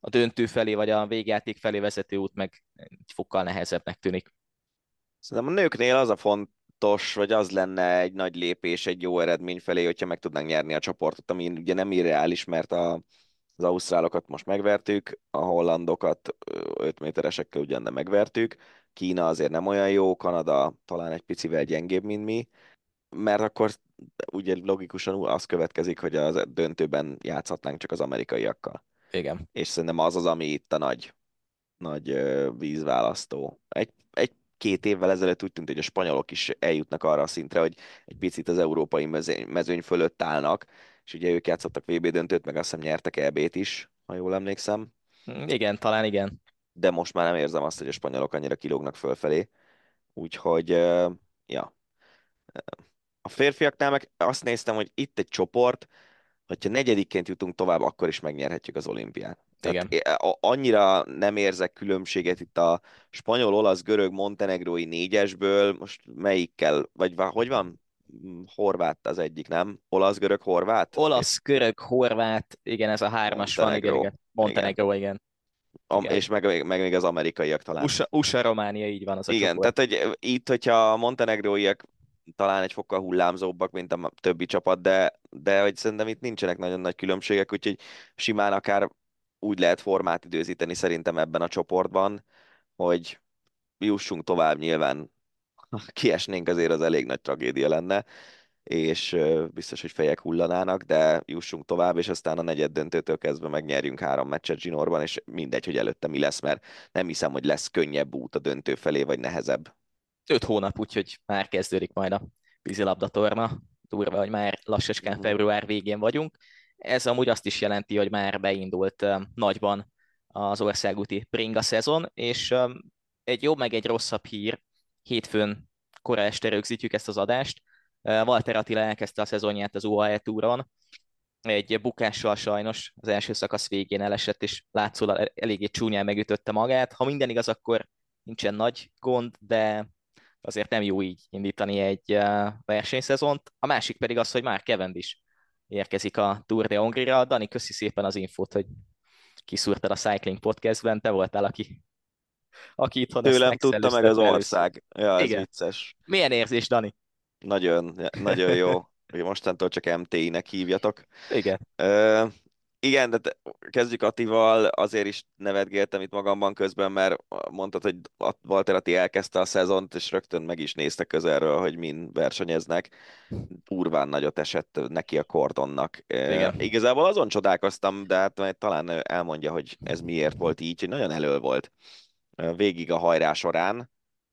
a döntő felé, vagy a végjáték felé vezető út meg egy fokkal nehezebbnek tűnik. Szerintem a nőknél az a font, fontos, vagy az lenne egy nagy lépés egy jó eredmény felé, hogyha meg tudnánk nyerni a csoportot, ami ugye nem irreális, mert a, az ausztrálokat most megvertük, a hollandokat 5 méteresekkel ugyan nem megvertük, Kína azért nem olyan jó, Kanada talán egy picivel gyengébb, mint mi, mert akkor ugye logikusan az következik, hogy a döntőben játszhatnánk csak az amerikaiakkal. Igen. És szerintem az az, ami itt a nagy, nagy vízválasztó. Egy, egy két évvel ezelőtt úgy tűnt, hogy a spanyolok is eljutnak arra a szintre, hogy egy picit az európai mezőny, mezőny fölött állnak, és ugye ők játszottak VB döntőt, meg azt hiszem nyertek EB-t is, ha jól emlékszem. Hm, igen, talán igen. De most már nem érzem azt, hogy a spanyolok annyira kilógnak fölfelé. Úgyhogy, ja, a férfiaknál meg azt néztem, hogy itt egy csoport, hogyha negyedikként jutunk tovább, akkor is megnyerhetjük az olimpiát. Tehát Igen. annyira nem érzek különbséget itt a spanyol, olasz, görög, montenegrói négyesből, most melyikkel, vagy hogy van? Horvát az egyik, nem? Olasz, görög, horvát? Olasz, görög, horvát, igen, ez a hármas van, igen, igen. Montenegró, igen. igen. Am, és meg, meg, meg még az amerikaiak talán. USA, USA Románia, így van az a Igen, csoport. tehát hogy itt, hogyha a montenegróiak talán egy fokkal hullámzóbbak, mint a többi csapat, de, de hogy szerintem itt nincsenek nagyon nagy különbségek, úgyhogy simán akár úgy lehet formát időzíteni szerintem ebben a csoportban, hogy jussunk tovább nyilván. Ha kiesnénk azért az elég nagy tragédia lenne, és biztos, hogy fejek hullanának, de jussunk tovább, és aztán a negyed döntőtől kezdve megnyerjünk három meccset Zsinorban, és mindegy, hogy előtte mi lesz, mert nem hiszem, hogy lesz könnyebb út a döntő felé, vagy nehezebb. Öt hónap, úgyhogy már kezdődik majd a vízilabdatorna. Durva, hogy már lassacskán február végén vagyunk. Ez amúgy azt is jelenti, hogy már beindult nagyban az országúti Pringa szezon, és egy jobb meg egy rosszabb hír, hétfőn kora este rögzítjük ezt az adást. Walter Attila elkezdte a szezonját az UAE túron, egy bukással sajnos az első szakasz végén elesett, és látszólag eléggé csúnyán megütötte magát. Ha minden igaz, akkor nincsen nagy gond, de azért nem jó így indítani egy versenyszezont. A másik pedig az, hogy már is érkezik a Tour de Hongria. Dani, köszi szépen az infót, hogy kiszúrtad a Cycling Podcastben, te voltál, aki, aki itthon Tőlem tudta meg az ország. Ja, ez Igen. vicces. Milyen érzés, Dani? Nagyon, nagyon jó. Mostantól csak MTI-nek hívjatok. Igen. Igen, de kezdjük Attival, azért is nevetgéltem itt magamban közben, mert mondtad, hogy Walter Atti elkezdte a szezont, és rögtön meg is nézte közelről, hogy min versenyeznek. Urván nagyot esett neki a kordonnak. Igen. E, igazából azon csodálkoztam, de hát majd talán elmondja, hogy ez miért volt így, hogy nagyon elő volt végig a hajrá során,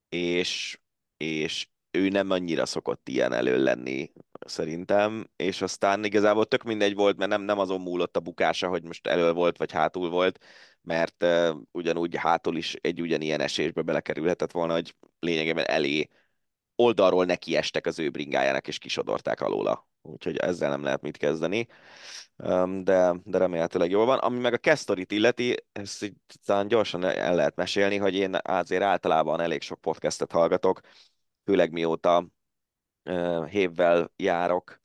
és, és ő nem annyira szokott ilyen elő lenni szerintem, és aztán igazából tök mindegy volt, mert nem, nem azon múlott a bukása, hogy most elő volt, vagy hátul volt, mert uh, ugyanúgy hátul is egy ugyanilyen esésbe belekerülhetett volna, hogy lényegében elé oldalról neki estek az ő bringájának, és kisodorták alóla. Úgyhogy ezzel nem lehet mit kezdeni, um, de, de remélhetőleg jól van. Ami meg a Kestorit illeti, ezt így talán gyorsan el lehet mesélni, hogy én azért általában elég sok podcastet hallgatok, főleg mióta hévvel járok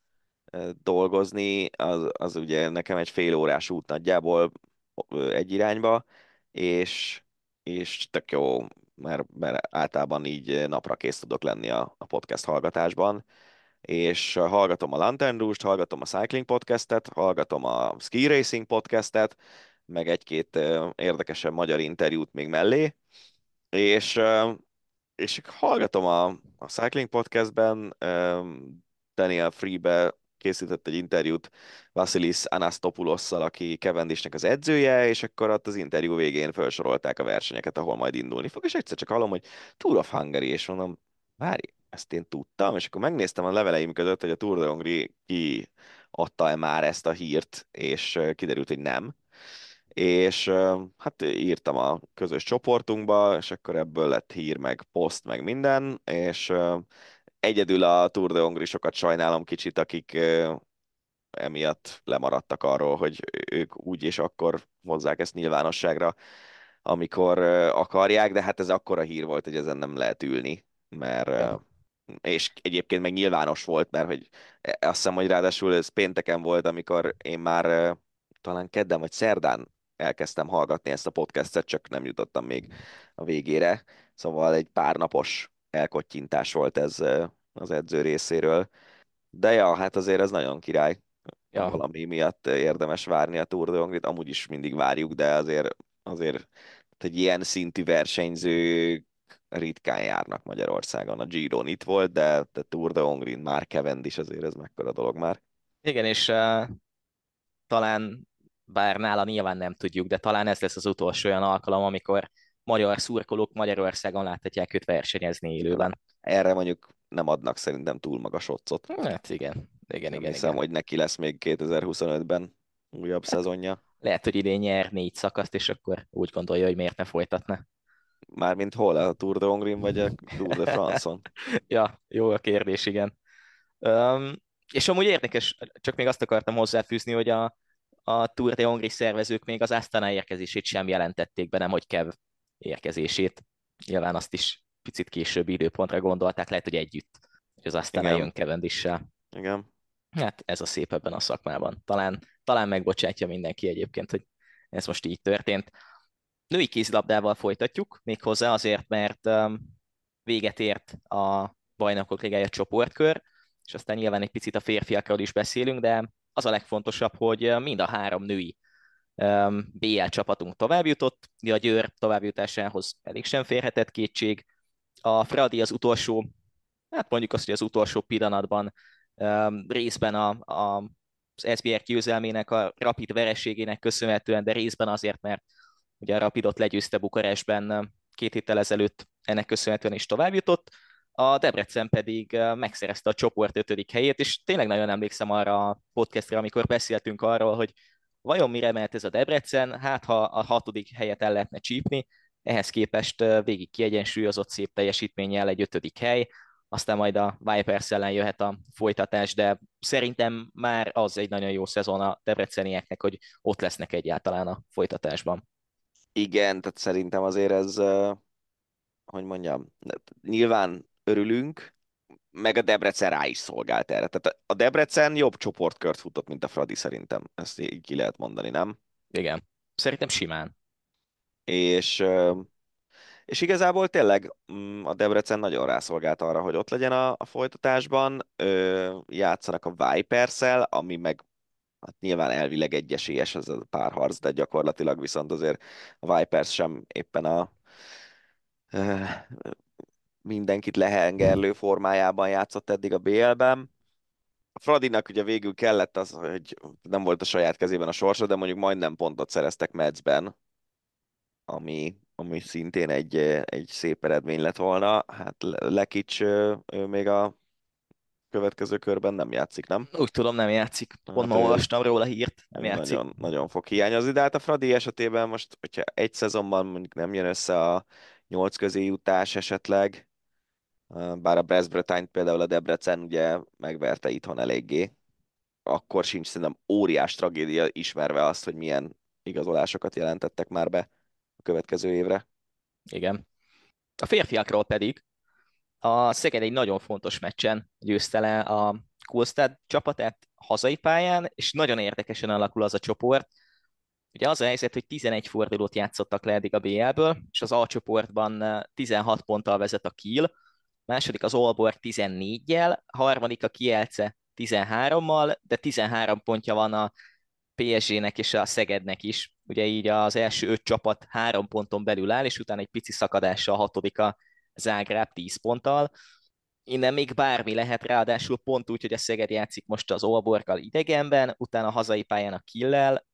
dolgozni, az, az ugye nekem egy fél órás út nagyjából egy irányba, és, és tök jó, mert, mert általában így napra kész tudok lenni a, a podcast hallgatásban, és hallgatom a Lantern Rouge-t, hallgatom a Cycling podcastet, hallgatom a Ski Racing podcastet, meg egy-két érdekesen magyar interjút még mellé, és és hallgatom a, a Cycling Podcastben, Daniel Freebe készített egy interjút Vasilis Anastopulosszal, aki Cavendishnek az edzője, és akkor ott az interjú végén felsorolták a versenyeket, ahol majd indulni fog, és egyszer csak hallom, hogy Tour of Hungary, és mondom, várj, ezt én tudtam, és akkor megnéztem a leveleim között, hogy a Tour de Hongrie ki adta-e már ezt a hírt, és kiderült, hogy nem és hát írtam a közös csoportunkba, és akkor ebből lett hír, meg poszt, meg minden, és egyedül a Tour de Hongri sokat sajnálom kicsit, akik emiatt lemaradtak arról, hogy ők úgy és akkor hozzák ezt nyilvánosságra, amikor akarják, de hát ez akkora hír volt, hogy ezen nem lehet ülni, mert ja. és egyébként meg nyilvános volt, mert hogy e, azt hiszem, hogy ráadásul ez pénteken volt, amikor én már talán kedden vagy szerdán elkezdtem hallgatni ezt a podcastet, csak nem jutottam még a végére. Szóval egy pár napos elkottyintás volt ez az edző részéről. De ja, hát azért ez nagyon király. Ja. Valami miatt érdemes várni a Tour de Hongrit. Amúgy is mindig várjuk, de azért, azért egy ilyen szintű versenyző ritkán járnak Magyarországon. A Giron itt volt, de a Tour de Hongrin már is azért ez mekkora dolog már. Igen, és uh, talán bár nála nyilván nem tudjuk, de talán ez lesz az utolsó olyan alkalom, amikor magyar szurkolók Magyarországon láthatják őt versenyezni élőben. Erre mondjuk nem adnak szerintem túl magas otcot. Hát igen, igen, nem igen. hiszem, igen. hogy neki lesz még 2025-ben újabb szezonja. Lehet, hogy idén nyer négy szakaszt, és akkor úgy gondolja, hogy miért ne folytatna. Mármint hol? A Tour de Hongrin vagy a Tour de France-on? ja, jó a kérdés, igen. Um, és amúgy érdekes, csak még azt akartam hozzáfűzni, hogy a, a Tour de Hongri szervezők még az Astana érkezését sem jelentették be, nem hogy Kev érkezését. Nyilván azt is picit később időpontra gondolták, lehet, hogy együtt, hogy az Astana Igen. jön Cavendissel. Igen. Hát ez a szép ebben a szakmában. Talán, talán megbocsátja mindenki egyébként, hogy ez most így történt. Női kézilabdával folytatjuk, méghozzá azért, mert véget ért a bajnokok ligája csoportkör, és aztán nyilván egy picit a férfiakról is beszélünk, de az a legfontosabb, hogy mind a három női BL csapatunk tovább jutott, a Győr továbbjutásához elég sem férhetett kétség. A Fradi az utolsó, hát mondjuk azt, hogy az utolsó pillanatban részben a, a, az SBR győzelmének, a Rapid vereségének köszönhetően, de részben azért, mert ugye a Rapidot legyőzte Bukarestben két héttel ezelőtt, ennek köszönhetően is tovább jutott. A Debrecen pedig megszerezte a csoport ötödik helyét, és tényleg nagyon emlékszem arra a podcastra, amikor beszéltünk arról, hogy vajon mire mehet ez a Debrecen, hát ha a hatodik helyet el lehetne csípni, ehhez képest végig kiegyensúlyozott szép teljesítménnyel egy ötödik hely, aztán majd a Vipers ellen jöhet a folytatás, de szerintem már az egy nagyon jó szezon a debrecenieknek, hogy ott lesznek egyáltalán a folytatásban. Igen, tehát szerintem azért ez, hogy mondjam, nyilván örülünk, meg a Debrecen rá is szolgált erre. Tehát a Debrecen jobb csoportkört futott, mint a Fradi szerintem. Ezt így ki lehet mondani, nem? Igen. Szerintem simán. És, és igazából tényleg mm, a Debrecen nagyon rászolgált arra, hogy ott legyen a, a folytatásban. Játszanak a vipers ami meg hát nyilván elvileg egyesélyes ez a párharc, de gyakorlatilag viszont azért a Vipers sem éppen a mindenkit lehengerlő formájában játszott eddig a BL-ben. A Fradinak ugye végül kellett az, hogy nem volt a saját kezében a sorsa, de mondjuk majdnem pontot szereztek Medzben, ami, ami szintén egy, egy szép eredmény lett volna. Hát Lekics ő még a következő körben nem játszik, nem? Úgy tudom, nem játszik. Pont hát ma olvastam róla hírt, nem játszik. Nagyon, nagyon fog hiányozni, de hát a Fradi esetében most, hogyha egy szezonban mondjuk nem jön össze a nyolc közé jutás esetleg, bár a Brest Bretagne például a Debrecen ugye megverte itthon eléggé, akkor sincs szerintem óriás tragédia ismerve azt, hogy milyen igazolásokat jelentettek már be a következő évre. Igen. A férfiakról pedig a Szeged egy nagyon fontos meccsen győzte le a Kulstad csapatát hazai pályán, és nagyon érdekesen alakul az a csoport. Ugye az a helyzet, hogy 11 fordulót játszottak le eddig a BL-ből, és az A csoportban 16 ponttal vezet a Kiel, második az Olborg 14-jel, harmadik a Kielce 13-mal, de 13 pontja van a PSG-nek és a Szegednek is. Ugye így az első öt csapat három ponton belül áll, és utána egy pici szakadással hatodik a Zágráb 10 ponttal. Innen még bármi lehet, ráadásul pont úgy, hogy a Szeged játszik most az Olborgal idegenben, utána a hazai pályán a Killel.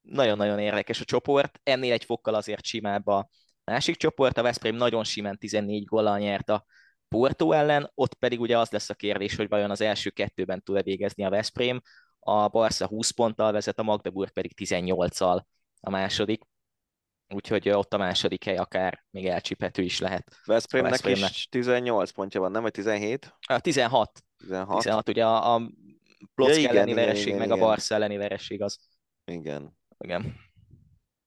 Nagyon-nagyon érdekes a csoport, ennél egy fokkal azért simább a másik csoport, a Veszprém nagyon simán 14 góllal nyert a Porto ellen, ott pedig ugye az lesz a kérdés, hogy vajon az első kettőben tud-e végezni a Veszprém, a Barca 20 ponttal vezet, a Magdeburg pedig 18-al a második úgyhogy ott a második hely akár még elcsiphető is lehet. Veszprémnek, Veszprémnek is 18 pontja van, nem? Vagy 17? A 16. 16. 16 ugye a, a Plock ja, elleni igen, vereség, igen, meg igen. a Barca elleni vereség az. Igen. Igen.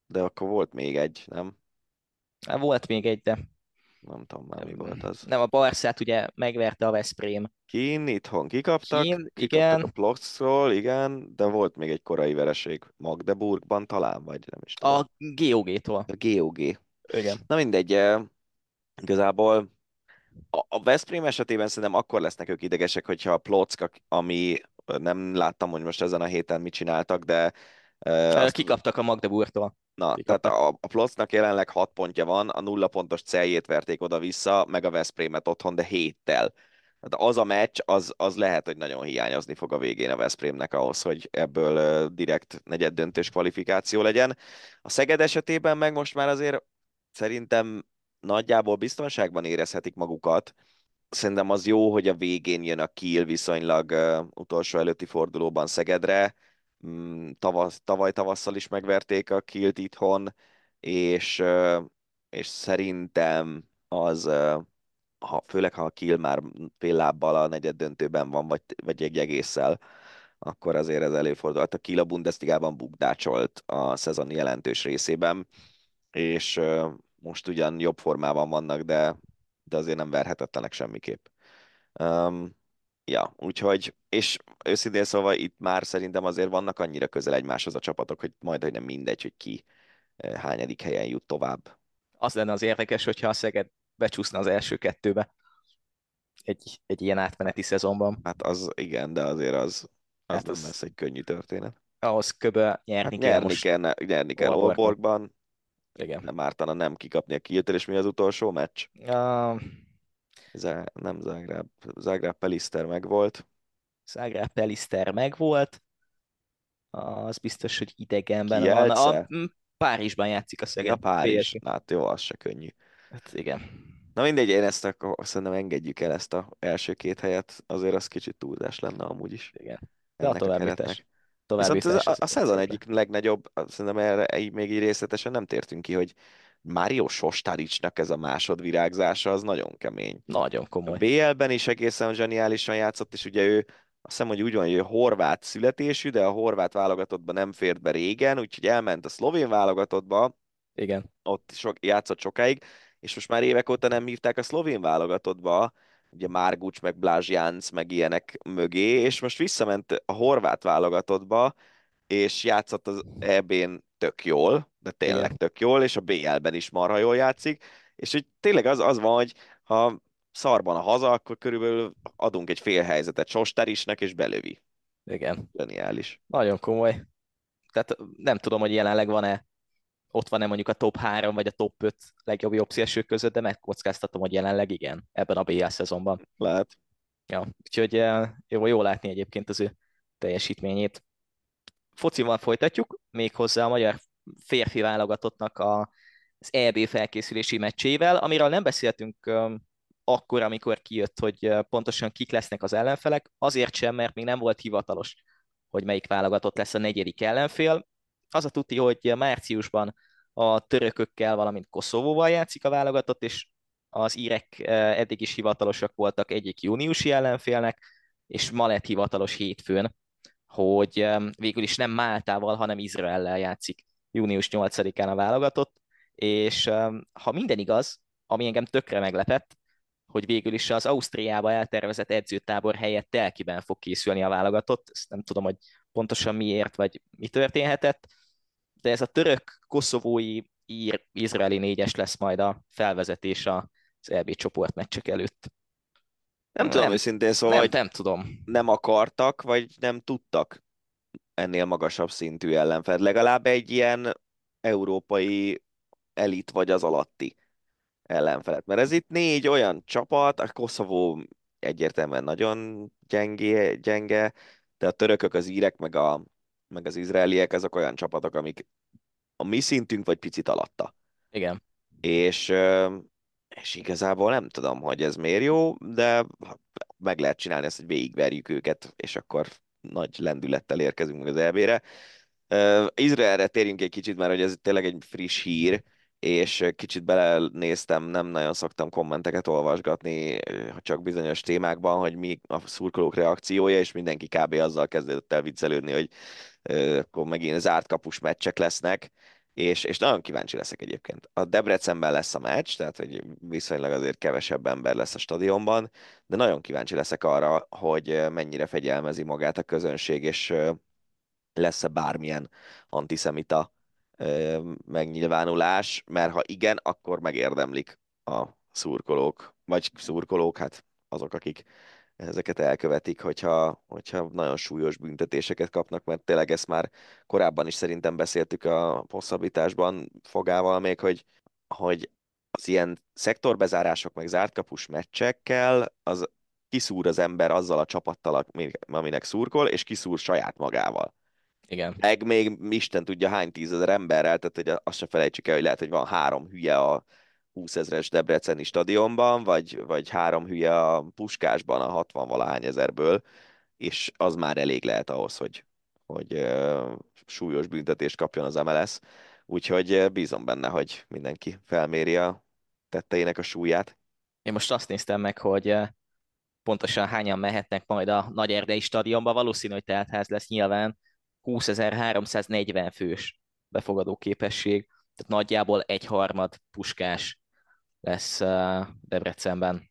De akkor volt még egy, nem? Volt még egy, de nem tudom már mi volt az. Nem, a Barszát ugye megverte a Veszprém. Kín, itthon kikaptak, Kín, kikaptak igen. a Plockról, igen, de volt még egy korai vereség Magdeburgban talán, vagy nem is tudom. A GOG-tól. A GOG. Igen. Na mindegy, eh, igazából a, Veszprém esetében szerintem akkor lesznek ők idegesek, hogyha a Plock, ami nem láttam, hogy most ezen a héten mit csináltak, de azt... Kikaptak a Magdeburgtól. Na, Kikaptak. tehát a, a Plocknak jelenleg 6 pontja van, a nulla pontos celjét verték oda-vissza, meg a Veszprémet otthon, de héttel. Tehát az a meccs, az, az lehet, hogy nagyon hiányozni fog a végén a Veszprémnek ahhoz, hogy ebből uh, direkt negyed döntős kvalifikáció legyen. A Szeged esetében meg most már azért szerintem nagyjából biztonságban érezhetik magukat. Szerintem az jó, hogy a végén jön a Kiel viszonylag uh, utolsó előtti fordulóban Szegedre, tavasz, tavaly tavasszal is megverték a Kilt itthon, és, és szerintem az, ha, főleg ha a Kiel már fél lábbal a negyed döntőben van, vagy, vagy egy egésszel, akkor azért ez előfordult. A Kiel a Bundesligában bukdácsolt a szezon jelentős részében, és most ugyan jobb formában vannak, de, de azért nem verhetetlenek semmiképp. Um, ja, úgyhogy, és őszintén szóval itt már szerintem azért vannak annyira közel egymáshoz a csapatok, hogy majd, hogy nem mindegy, hogy ki hányadik helyen jut tovább. Az lenne az érdekes, hogyha a Szeged becsúszna az első kettőbe egy, egy ilyen átmeneti szezonban. Hát az igen, de azért az, az Hát nem az- lesz egy könnyű történet. Ahhoz köbö nyerni Hát kell nyerni, most. kell, nyerni kell. Olborgban, Igen. nem ártana nem kikapni a kilt és mi az utolsó meccs? A Zá, nem Zágráb, Zágráb Peliszter megvolt. Zágráb Peliszter megvolt, az biztos, hogy idegenben van. Kielce? A, m, Párizsban játszik a Szeged. Ja, Párizs. PSG. Hát jó, az se könnyű. Hát igen. Na mindegy, én ezt akkor szerintem engedjük el ezt a első két helyet, azért az kicsit túlzás lenne amúgy is. igen. De a ennek továbbjutás. keretnek. továbbjutás Viszont ez a, a szezon egyik legnagyobb, szerintem erre így még így részletesen nem tértünk ki, hogy Mário Sostaricsnak ez a másodvirágzása az nagyon kemény. Nagyon A komoly. BL-ben is egészen zseniálisan játszott, és ugye ő azt hiszem, hogy úgy van, hogy ő horvát születésű, de a horvát válogatottba nem fért be régen, úgyhogy elment a szlovén válogatottba, Igen. ott sok, játszott sokáig, és most már évek óta nem hívták a szlovén válogatottba, ugye Márgucs, meg Blázs Jánc, meg ilyenek mögé, és most visszament a horvát válogatottba, és játszott az EB-n tök jól, de tényleg Igen. tök jól, és a BL-ben is marha jól játszik, és hogy tényleg az, az van, hogy ha szarban a haza, akkor körülbelül adunk egy fél helyzetet Sosterisnek, és belövi. Igen. Geniális. Nagyon komoly. Tehát nem tudom, hogy jelenleg van-e, ott van-e mondjuk a top 3 vagy a top 5 legjobb jobb szélső között, de megkockáztatom, hogy jelenleg igen, ebben a BL szezonban. Lehet. Ja, úgyhogy eh, jó, jó látni egyébként az ő teljesítményét. Focival folytatjuk, méghozzá a magyar férfi válogatottnak a, az EB felkészülési meccsével, amiről nem beszéltünk akkor, amikor kijött, hogy pontosan kik lesznek az ellenfelek, azért sem, mert még nem volt hivatalos, hogy melyik válogatott lesz a negyedik ellenfél. Az a tuti, hogy márciusban a törökökkel, valamint Koszovóval játszik a válogatott, és az írek eddig is hivatalosak voltak egyik júniusi ellenfélnek, és ma lett hivatalos hétfőn, hogy végül is nem Máltával, hanem Izraellel játszik június 8-án a válogatott, és ha minden igaz, ami engem tökre meglepett, hogy végül is az Ausztriába eltervezett edzőtábor helyett Telkiben fog készülni a válogatott, ezt nem tudom, hogy pontosan miért, vagy mi történhetett, de ez a török, koszovói, ír, izraeli négyes lesz majd a felvezetés az EB csoportmeccsek előtt. Nem, Nem- tudom őszintén, szóval nem, hogy nem tudom. nem akartak, vagy nem tudtak ennél magasabb szintű ellenfelt. Legalább egy ilyen európai elit vagy az alatti ellenfelet. Mert ez itt négy olyan csapat, a Koszovó egyértelműen nagyon gyengé, gyenge, de a törökök, az írek, meg, a, meg az izraeliek, azok olyan csapatok, amik a mi szintünk, vagy picit alatta. Igen. És, és igazából nem tudom, hogy ez miért jó, de meg lehet csinálni ezt, hogy végigverjük őket, és akkor nagy lendülettel érkezünk az EB-re. Izraelre térjünk egy kicsit, mert hogy ez tényleg egy friss hír, és kicsit belenéztem, nem nagyon szoktam kommenteket olvasgatni, csak bizonyos témákban, hogy mi a szurkolók reakciója, és mindenki kb. azzal kezdődött el viccelődni, hogy ö, akkor megint zárt kapus meccsek lesznek, és, és nagyon kíváncsi leszek egyébként. A Debrecenben lesz a meccs, tehát hogy viszonylag azért kevesebb ember lesz a stadionban, de nagyon kíváncsi leszek arra, hogy mennyire fegyelmezi magát a közönség, és lesz-e bármilyen antiszemita megnyilvánulás, mert ha igen, akkor megérdemlik a szurkolók, vagy szurkolók, hát azok, akik ezeket elkövetik, hogyha, hogyha nagyon súlyos büntetéseket kapnak, mert tényleg ezt már korábban is szerintem beszéltük a hosszabbításban fogával még, hogy, hogy az ilyen szektorbezárások, meg zártkapus meccsekkel, az kiszúr az ember azzal a csapattal, aminek szurkol, és kiszúr saját magával. Igen. Meg még Isten tudja hány tízezer emberrel, tehát hogy azt se felejtsük el, hogy lehet, hogy van három hülye a 20 ezres Debreceni stadionban, vagy, vagy három hülye a Puskásban a 60 valahány ezerből, és az már elég lehet ahhoz, hogy, hogy uh, súlyos büntetést kapjon az MLS. Úgyhogy uh, bízom benne, hogy mindenki felméri a tetteinek a súlyát. Én most azt néztem meg, hogy pontosan hányan mehetnek majd a Nagy Erdei stadionba, valószínű, hogy teltház lesz nyilván 20.340 fős befogadó képesség, tehát nagyjából egy harmad puskás lesz Debrecenben.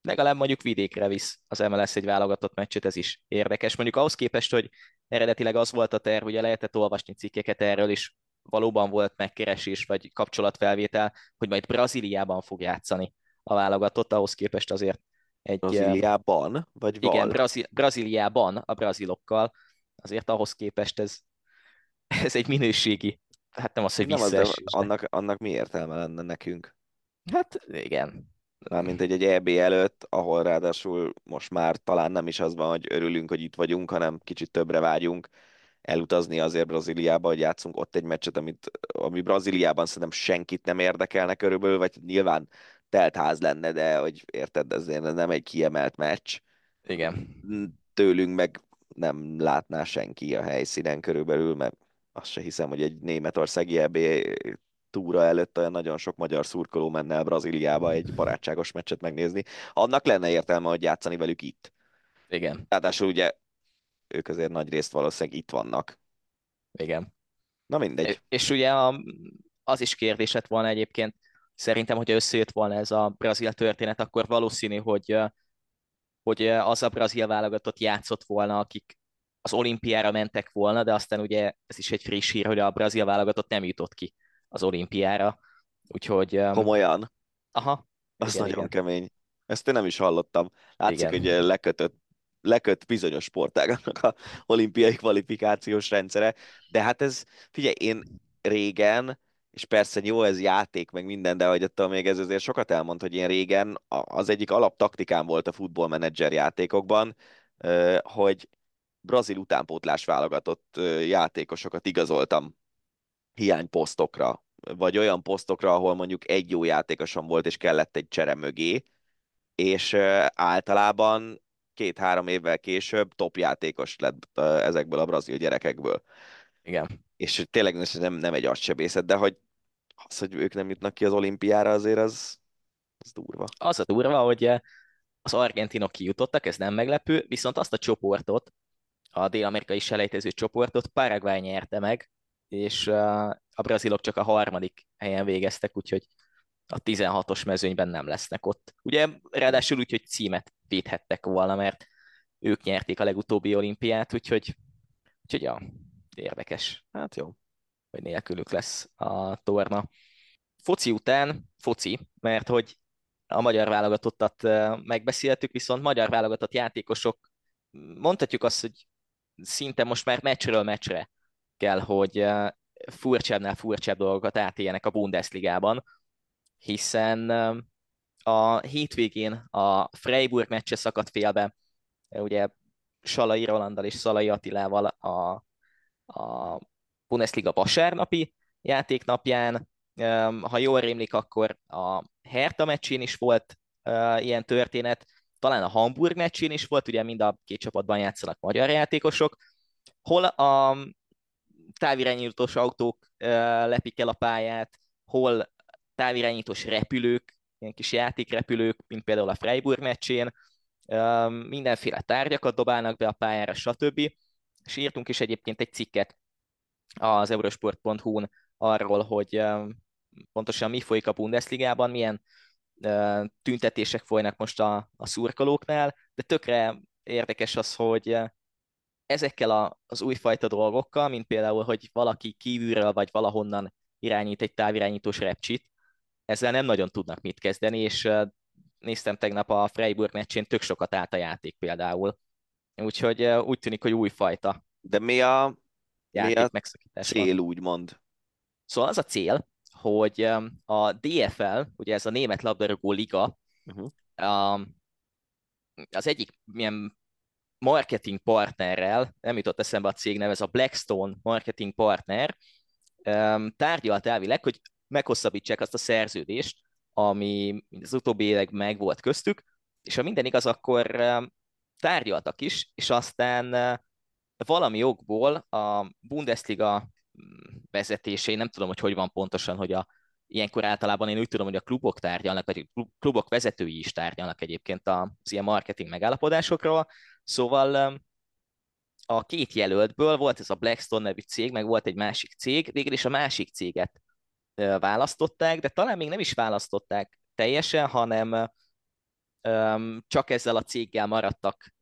Legalább mondjuk vidékre visz az MLS egy válogatott meccset, ez is érdekes. Mondjuk ahhoz képest, hogy eredetileg az volt a terv, ugye lehetett olvasni cikkeket erről is, valóban volt megkeresés vagy kapcsolatfelvétel, hogy majd Brazíliában fog játszani a válogatott, ahhoz képest azért egy... Brazíliában? Vagy val? Igen, Brazí- Brazíliában a brazilokkal, azért ahhoz képest ez, ez egy minőségi, hát nem az, hogy Nem az, de annak, annak mi értelme lenne nekünk? Hát igen. Mármint egy, egy EB előtt, ahol ráadásul most már talán nem is az van, hogy örülünk, hogy itt vagyunk, hanem kicsit többre vágyunk elutazni azért Brazíliába, hogy játszunk ott egy meccset, amit, ami Brazíliában szerintem senkit nem érdekelne körülbelül, vagy nyilván telt ház lenne, de hogy érted, ez nem egy kiemelt meccs. Igen. Tőlünk meg nem látná senki a helyszínen körülbelül, mert azt se hiszem, hogy egy németországi EB túra előtt olyan nagyon sok magyar szurkoló menne el Brazíliába egy barátságos meccset megnézni. Annak lenne értelme, hogy játszani velük itt. Igen. Ráadásul ugye ők azért nagy részt valószínűleg itt vannak. Igen. Na mindegy. És ugye a, az is kérdés lett volna egyébként, szerintem, hogyha összejött volna ez a brazil történet, akkor valószínű, hogy, hogy az a brazil válogatott játszott volna, akik az olimpiára mentek volna, de aztán ugye ez is egy friss hír, hogy a brazil válogatott nem jutott ki az olimpiára. Úgyhogy... Komolyan? Aha. Az igen, nagyon igen. kemény. Ezt én nem is hallottam. Látszik, Igen. hogy lekötött, leköt bizonyos sportágaknak a olimpiai kvalifikációs rendszere, de hát ez, figyelj, én régen, és persze jó, ez játék, meg minden, de hogy attól még ez azért sokat elmond, hogy én régen az egyik alaptaktikám volt a futballmenedzser játékokban, hogy brazil utánpótlás válogatott játékosokat igazoltam hiányposztokra, vagy olyan posztokra, ahol mondjuk egy jó játékosom volt, és kellett egy csere mögé, és általában két-három évvel később top játékos lett ezekből a brazil gyerekekből. Igen. És tényleg nem, nem egy agysebészet, de hogy az, hogy ők nem jutnak ki az olimpiára, azért az, az durva. Az a durva, hogy az argentinok kijutottak, ez nem meglepő, viszont azt a csoportot, a dél-amerikai selejtező csoportot Paraguay nyerte meg, és a brazilok csak a harmadik helyen végeztek, úgyhogy a 16-os mezőnyben nem lesznek ott. Ugye ráadásul úgy, hogy címet védhettek volna, mert ők nyerték a legutóbbi olimpiát, úgyhogy, úgyhogy ja, érdekes. Hát jó. Hogy nélkülük lesz a torna. Foci után, foci, mert hogy a magyar válogatottat megbeszéltük, viszont magyar válogatott játékosok, mondhatjuk azt, hogy szinte most már meccsről meccsre kell, hogy furcsábbnál furcsább dolgokat átéljenek a Bundesligában, hiszen a hétvégén a Freiburg meccse szakadt félbe, ugye Salai Rolandal és Szalai Attilával a, a Bundesliga vasárnapi játéknapján. Ha jól rémlik, akkor a Hertha meccsén is volt ilyen történet, talán a Hamburg meccsén is volt, ugye mind a két csapatban játszanak magyar játékosok, hol a távirányítós autók lepik el a pályát, hol távirányítós repülők, ilyen kis játékrepülők, mint például a Freiburg meccsén, mindenféle tárgyakat dobálnak be a pályára, stb. És írtunk is egyébként egy cikket az eurosport.hu-n arról, hogy pontosan mi folyik a Bundesligában, milyen tüntetések folynak most a, a szurkolóknál, de tökre érdekes az, hogy ezekkel a, az újfajta dolgokkal, mint például, hogy valaki kívülről vagy valahonnan irányít egy távirányítós repcsit, ezzel nem nagyon tudnak mit kezdeni, és néztem tegnap a Freiburg meccsén, tök sokat állt a játék például. Úgyhogy úgy tűnik, hogy újfajta De mi a, játék mi a megszakítás cél, van. úgymond? Szóval az a cél, hogy a DFL, ugye ez a Német Labdarúgó Liga, Uh-huh. az egyik milyen marketing partnerrel, nem jutott eszembe a cég neve, ez a Blackstone marketing partner, tárgyalt elvileg, hogy meghosszabbítsák azt a szerződést, ami az utóbbi évek meg volt köztük, és ha minden igaz, akkor tárgyaltak is, és aztán valami okból a Bundesliga vezetései, nem tudom, hogy hogy van pontosan, hogy a ilyenkor általában én úgy tudom, hogy a klubok tárgyalnak, vagy a klubok vezetői is tárgyalnak egyébként az ilyen marketing megállapodásokról, szóval a két jelöltből volt ez a Blackstone nevű cég, meg volt egy másik cég, végül is a másik céget választották, de talán még nem is választották teljesen, hanem csak ezzel a céggel maradtak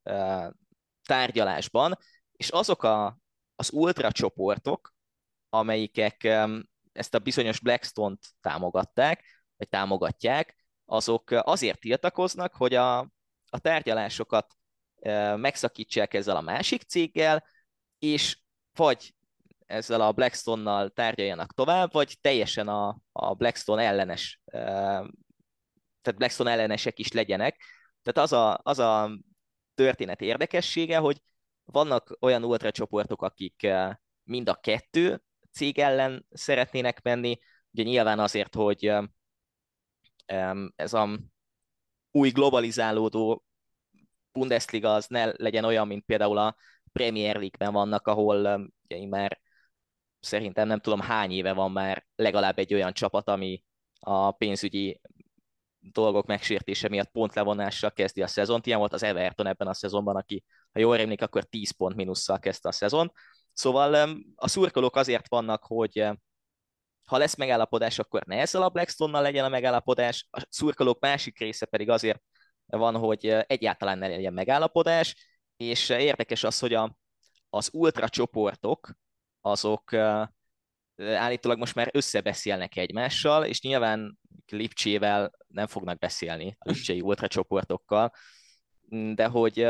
tárgyalásban, és azok a, az ultra csoportok, amelyikek ezt a bizonyos Blackstone-t támogatták, vagy támogatják, azok azért tiltakoznak, hogy a, a tárgyalásokat megszakítsák ezzel a másik céggel, és vagy ezzel a Blackstone-nal tárgyaljanak tovább, vagy teljesen a, a Blackstone ellenes, tehát Blackstone ellenesek is legyenek. Tehát az a, az a történet érdekessége, hogy vannak olyan ultracsoportok, akik mind a kettő cég ellen szeretnének menni, ugye nyilván azért, hogy ez a új globalizálódó Bundesliga az ne legyen olyan, mint például a Premier League-ben vannak, ahol ugye már szerintem nem tudom hány éve van már legalább egy olyan csapat, ami a pénzügyi dolgok megsértése miatt pontlevonással kezdi a szezont. Ilyen volt az Everton ebben a szezonban, aki, ha jól emlék, akkor 10 pont minusszal kezdte a szezon. Szóval a szurkolók azért vannak, hogy ha lesz megállapodás, akkor ne ezzel a Blackstone-nal legyen a megállapodás, a szurkolók másik része pedig azért van, hogy egyáltalán ne legyen megállapodás, és érdekes az, hogy a, az ultra csoportok, azok állítólag most már összebeszélnek egymással, és nyilván Lipcsével nem fognak beszélni, a Lipcsei ultra csoportokkal, de hogy,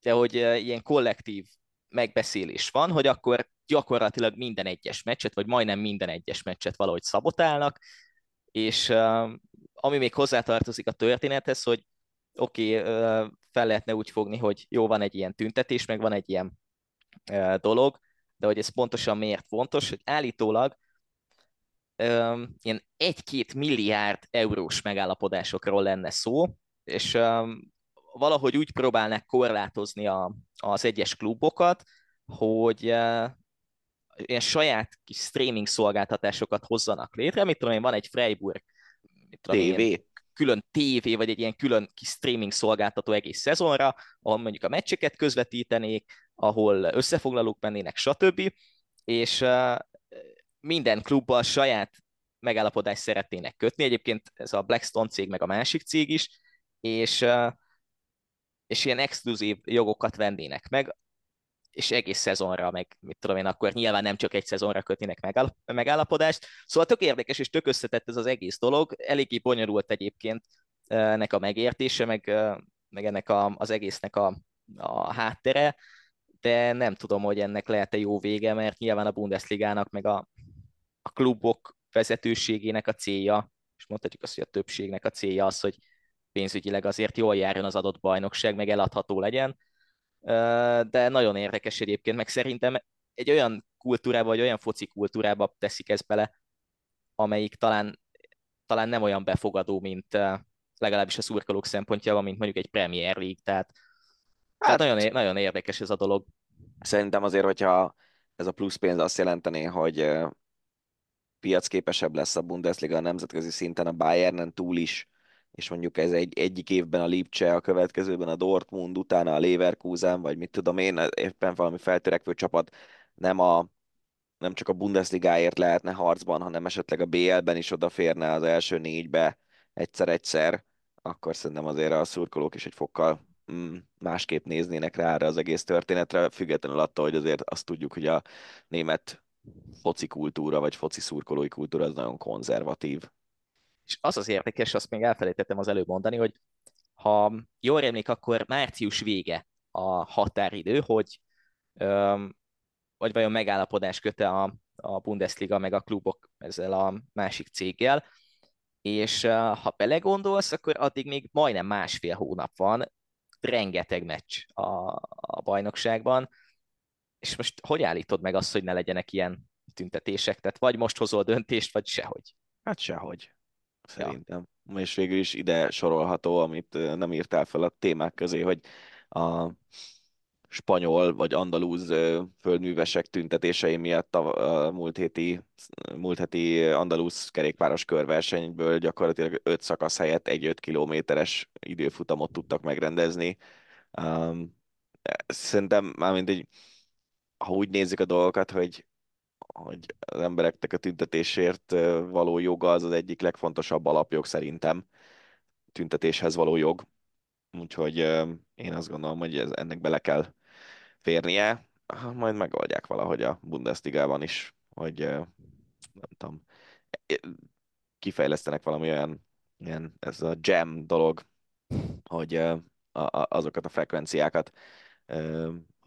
de hogy ilyen kollektív megbeszélés van, hogy akkor gyakorlatilag minden egyes meccset, vagy majdnem minden egyes meccset valahogy szabotálnak, és ami még hozzátartozik a történethez, hogy oké, okay, fel lehetne úgy fogni, hogy jó, van egy ilyen tüntetés, meg van egy ilyen dolog, de hogy ez pontosan miért fontos, hogy állítólag ilyen egy-két milliárd eurós megállapodásokról lenne szó, és valahogy úgy próbálnak korlátozni a, az egyes klubokat, hogy ilyen saját kis streaming szolgáltatásokat hozzanak létre. Mit tudom én, van egy Freiburg TV. Külön TV, vagy egy ilyen külön kis streaming szolgáltató egész szezonra, ahol mondjuk a meccseket közvetítenék, ahol összefoglalók mennének, stb. És minden klubbal saját megállapodást szeretnének kötni. Egyébként ez a Blackstone cég, meg a másik cég is, és, és ilyen exkluzív jogokat vennének meg, és egész szezonra, meg mit tudom én, akkor nyilván nem csak egy szezonra kötnének megállapodást. Szóval tök érdekes és tök összetett ez az egész dolog, eléggé bonyolult egyébként ennek a megértése, meg, meg ennek a, az egésznek a, a háttere, de nem tudom, hogy ennek lehet-e jó vége, mert nyilván a Bundesligának, meg a, a klubok vezetőségének a célja, és mondhatjuk azt, hogy a többségnek a célja az, hogy pénzügyileg azért jól járjon az adott bajnokság, meg eladható legyen, de nagyon érdekes egyébként, meg szerintem egy olyan kultúrába, vagy olyan foci kultúrába teszik ezt bele, amelyik talán, talán nem olyan befogadó, mint legalábbis a szurkolók szempontjából, mint mondjuk egy Premier League, tehát, hát, tehát nagyon, nagyon érdekes ez a dolog. Szerintem azért, hogyha ez a plusz pénz azt jelentené, hogy piacképesebb lesz a Bundesliga a nemzetközi szinten a Bayernen túl is, és mondjuk ez egy, egyik évben a Lipcse, a következőben a Dortmund, utána a Leverkusen, vagy mit tudom én, éppen valami feltörekvő csapat nem, a, nem csak a Bundesligáért lehetne harcban, hanem esetleg a BL-ben is odaférne az első négybe egyszer-egyszer, akkor szerintem azért a szurkolók is egy fokkal mm, másképp néznének rá erre az egész történetre, függetlenül attól, hogy azért azt tudjuk, hogy a német foci kultúra, vagy foci szurkolói kultúra az nagyon konzervatív. És az az érdekes, azt még elfelejtettem az előbb mondani, hogy ha jól emlék, akkor március vége a határidő, hogy öm, vagy vajon megállapodás köte a, a Bundesliga meg a klubok ezzel a másik céggel, és ha belegondolsz, akkor addig még majdnem másfél hónap van, rengeteg meccs a, a bajnokságban, és most hogy állítod meg azt, hogy ne legyenek ilyen tüntetések? Tehát vagy most hozol döntést, vagy sehogy. Hát sehogy szerintem. Ja. És végül is ide sorolható, amit nem írtál fel a témák közé, hogy a spanyol vagy andalúz földművesek tüntetései miatt a, múlt héti, múlt heti andalúz kerékpáros körversenyből gyakorlatilag 5 szakasz helyett egy 5 kilométeres időfutamot tudtak megrendezni. Szerintem már mindegy, ha úgy nézzük a dolgokat, hogy, hogy az embereknek a tüntetésért való joga az az egyik legfontosabb alapjog szerintem, tüntetéshez való jog. Úgyhogy én azt gondolom, hogy ez, ennek bele kell férnie, majd megoldják valahogy a Bundesligában is, hogy nem tudom, kifejlesztenek valami olyan, ilyen, ez a jam dolog, hogy azokat a frekvenciákat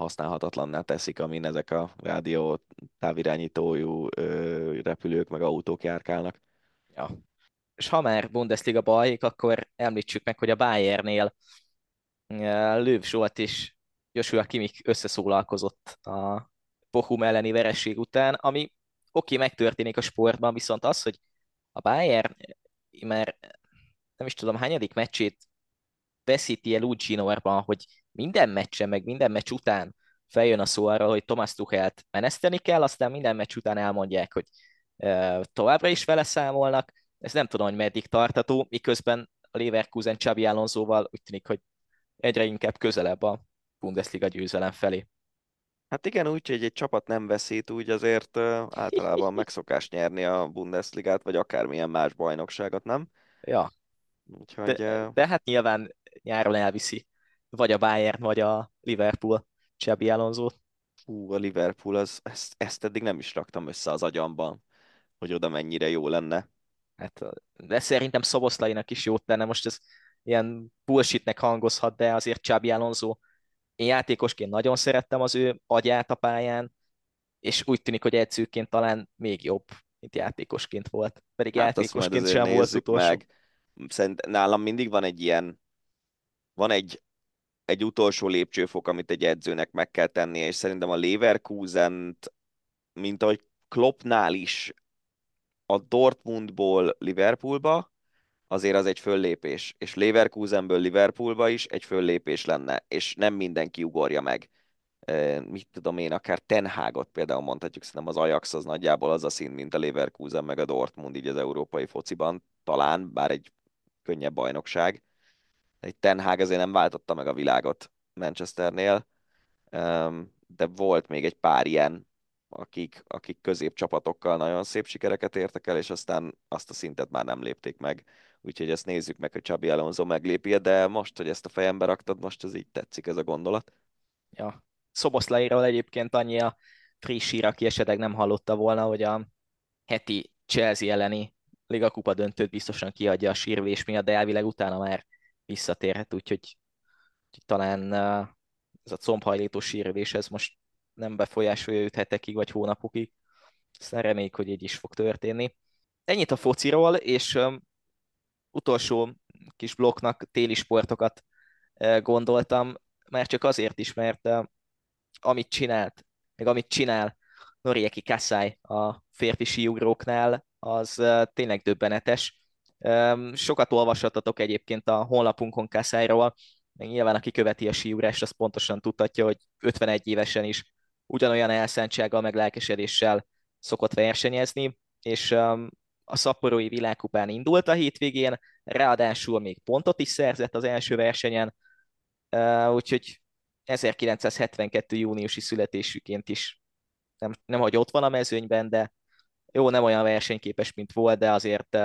használhatatlanná teszik, amin ezek a rádió távirányítójú repülők meg autók járkálnak. Ja. És ha már Bundesliga bajik, akkor említsük meg, hogy a Bayernnél Lőv Zsolt is Joshua Kimik összeszólalkozott a Bochum elleni vereség után, ami oké, okay, megtörténik a sportban, viszont az, hogy a Bayern már nem is tudom, hányadik meccsét veszíti el úgy zsinórban, hogy minden meccsen, meg minden meccs után feljön a szó arra, hogy Thomas Tuchelt meneszteni kell, aztán minden meccs után elmondják, hogy továbbra is vele számolnak. Ez nem tudom, hogy meddig tartató, miközben a Leverkusen Csabi Alonsoval úgy tűnik, hogy egyre inkább közelebb a Bundesliga győzelem felé. Hát igen, úgy, hogy egy csapat nem veszít, úgy azért általában megszokás nyerni a Bundesligát, vagy akármilyen más bajnokságot, nem? Ja. Úgyhogy, de, de hát nyilván nyáron elviszi vagy a Bayern, vagy a Liverpool Csabi Alonso. Hú, a Liverpool, az, ezt, ezt eddig nem is raktam össze az agyamban, hogy oda mennyire jó lenne. Hát, de szerintem Szoboszlainak is jót tenne. Most ez ilyen bullshitnek hangozhat, de azért Csabi Alonso én játékosként nagyon szerettem az ő agyát a pályán, és úgy tűnik, hogy edzőként talán még jobb, mint játékosként volt. Pedig hát játékosként sem volt utolsó. Meg. Szerint nálam mindig van egy ilyen, van egy, egy utolsó lépcsőfok, amit egy edzőnek meg kell tennie, és szerintem a leverkusen mint ahogy Kloppnál is a Dortmundból Liverpoolba, azért az egy föllépés, és Leverkusenből Liverpoolba is egy föllépés lenne, és nem mindenki ugorja meg. Mit tudom én, akár Tenhágot például mondhatjuk, szerintem az Ajax az nagyjából az a szín, mint a Leverkusen meg a Dortmund így az európai fociban, talán, bár egy könnyebb bajnokság. Egy Tenhág azért nem váltotta meg a világot Manchesternél, de volt még egy pár ilyen akik, akik középcsapatokkal nagyon szép sikereket értek el, és aztán azt a szintet már nem lépték meg. Úgyhogy ezt nézzük meg, hogy Csabi Alonso meglépi de most, hogy ezt a fejembe raktad, most ez így tetszik ez a gondolat. Ja. Szoboszlairól egyébként annyi a friss hír, aki esetleg nem hallotta volna, hogy a heti Chelsea elleni Liga Kupa döntőt biztosan kiadja a sírvés miatt, de elvileg utána már visszatérhet, úgyhogy, úgyhogy talán ez a combhajlító sírvés, ez most nem befolyásolja őt hetekig vagy hónapokig. Aztán reméljük, hogy így is fog történni. Ennyit a fociról, és um, utolsó kis blokknak téli sportokat uh, gondoltam, már csak azért is, mert uh, amit csinált, meg amit csinál Norieki Kasai a férfi síugróknál, az uh, tényleg döbbenetes. Sokat olvashattatok egyébként a honlapunkon Kasairól, meg nyilván aki követi a síugrást, az pontosan tudhatja, hogy 51 évesen is ugyanolyan elszántsággal, meg lelkesedéssel szokott versenyezni, és a szaporói világkupán indult a hétvégén, ráadásul még pontot is szerzett az első versenyen, úgyhogy 1972. júniusi születésüként is nem, nem hogy ott van a mezőnyben, de jó, nem olyan versenyképes, mint volt, de azért,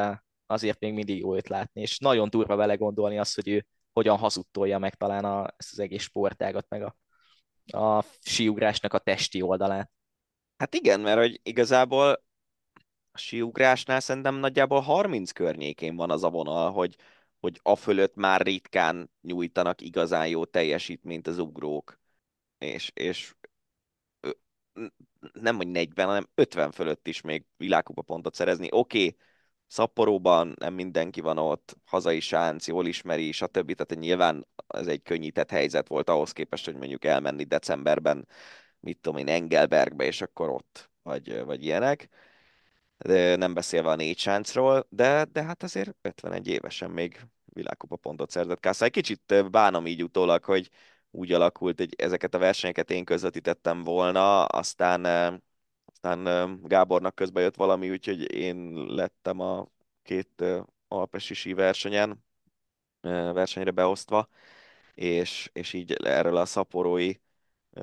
azért még mindig jó őt látni, és nagyon durva vele gondolni azt, hogy ő hogyan hazudtolja meg talán a, ezt az egész sportágat, meg a a síugrásnak a testi oldalát. Hát igen, mert hogy igazából a síugrásnál szerintem nagyjából 30 környékén van az a vonal, hogy, hogy a fölött már ritkán nyújtanak igazán jó teljesítményt az ugrók. És, és nem hogy 40, hanem 50 fölött is még világkupa pontot szerezni. Oké, okay, Szapporóban nem mindenki van ott, hazai sánc, jól ismeri, stb. Tehát nyilván ez egy könnyített helyzet volt ahhoz képest, hogy mondjuk elmenni decemberben, mit tudom én, Engelbergbe, és akkor ott, vagy, vagy ilyenek. De nem beszélve a négy sáncról, de, de hát azért 51 évesen még világkupa pontot szerzett Kásza. Egy kicsit bánom így utólag, hogy úgy alakult, hogy ezeket a versenyeket én közvetítettem volna, aztán, aztán Gábornak közben jött valami, úgyhogy én lettem a két alpesi sí versenyen, versenyre beosztva, és, és így erről a szaporói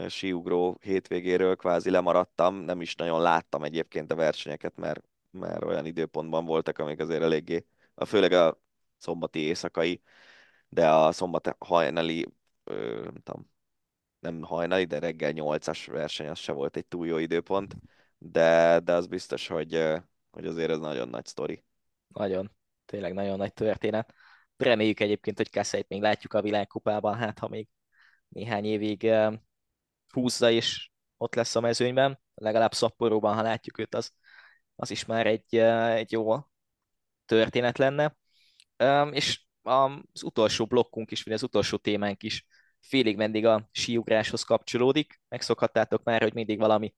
síugró hétvégéről kvázi lemaradtam, nem is nagyon láttam egyébként a versenyeket, mert, mert olyan időpontban voltak, amik azért eléggé, a főleg a szombati éjszakai, de a szombat hajnali, nem tudom, nem hajnali, de reggel 8-as verseny, az se volt egy túl jó időpont, de, de az biztos, hogy, hogy azért ez nagyon nagy sztori. Nagyon, tényleg nagyon nagy történet. Reméljük egyébként, hogy Kasszait még látjuk a világkupában, hát ha még néhány évig húzza és ott lesz a mezőnyben, legalább szapporóban, ha látjuk őt, az, az is már egy, egy jó történet lenne. És az utolsó blokkunk is, vagy az utolsó témánk is félig mendig a síugráshoz kapcsolódik. Megszokhattátok már, hogy mindig valami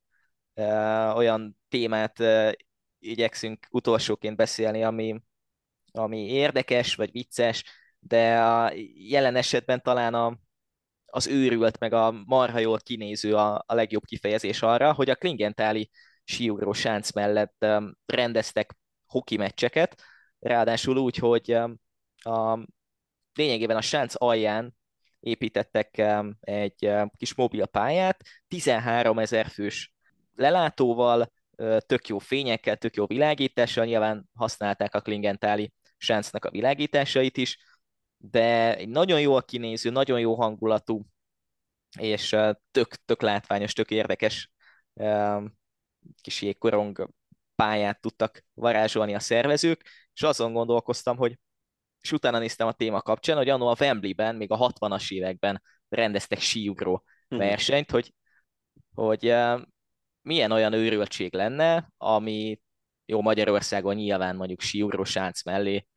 olyan témát igyekszünk utolsóként beszélni, ami, ami érdekes, vagy vicces, de a jelen esetben talán a, az őrült, meg a marha jól kinéző a, a legjobb kifejezés arra, hogy a Klingentáli síugró sánc mellett rendeztek hoki meccseket, ráadásul úgy, hogy a, lényegében a sánc alján építettek egy kis mobil pályát, 13 ezer fős lelátóval, tök jó fényekkel, tök jó világítással, nyilván használták a Klingentáli sáncnak a világításait is, de egy nagyon jól kinéző, nagyon jó hangulatú, és tök, tök látványos, tök érdekes kis jégkorong pályát tudtak varázsolni a szervezők, és azon gondolkoztam, hogy és utána néztem a téma kapcsán, hogy annó a Wembley-ben, még a 60-as években rendeztek síugró mhm. versenyt, hogy, hogy milyen olyan őrültség lenne, ami jó Magyarországon nyilván mondjuk síugró sánc mellé,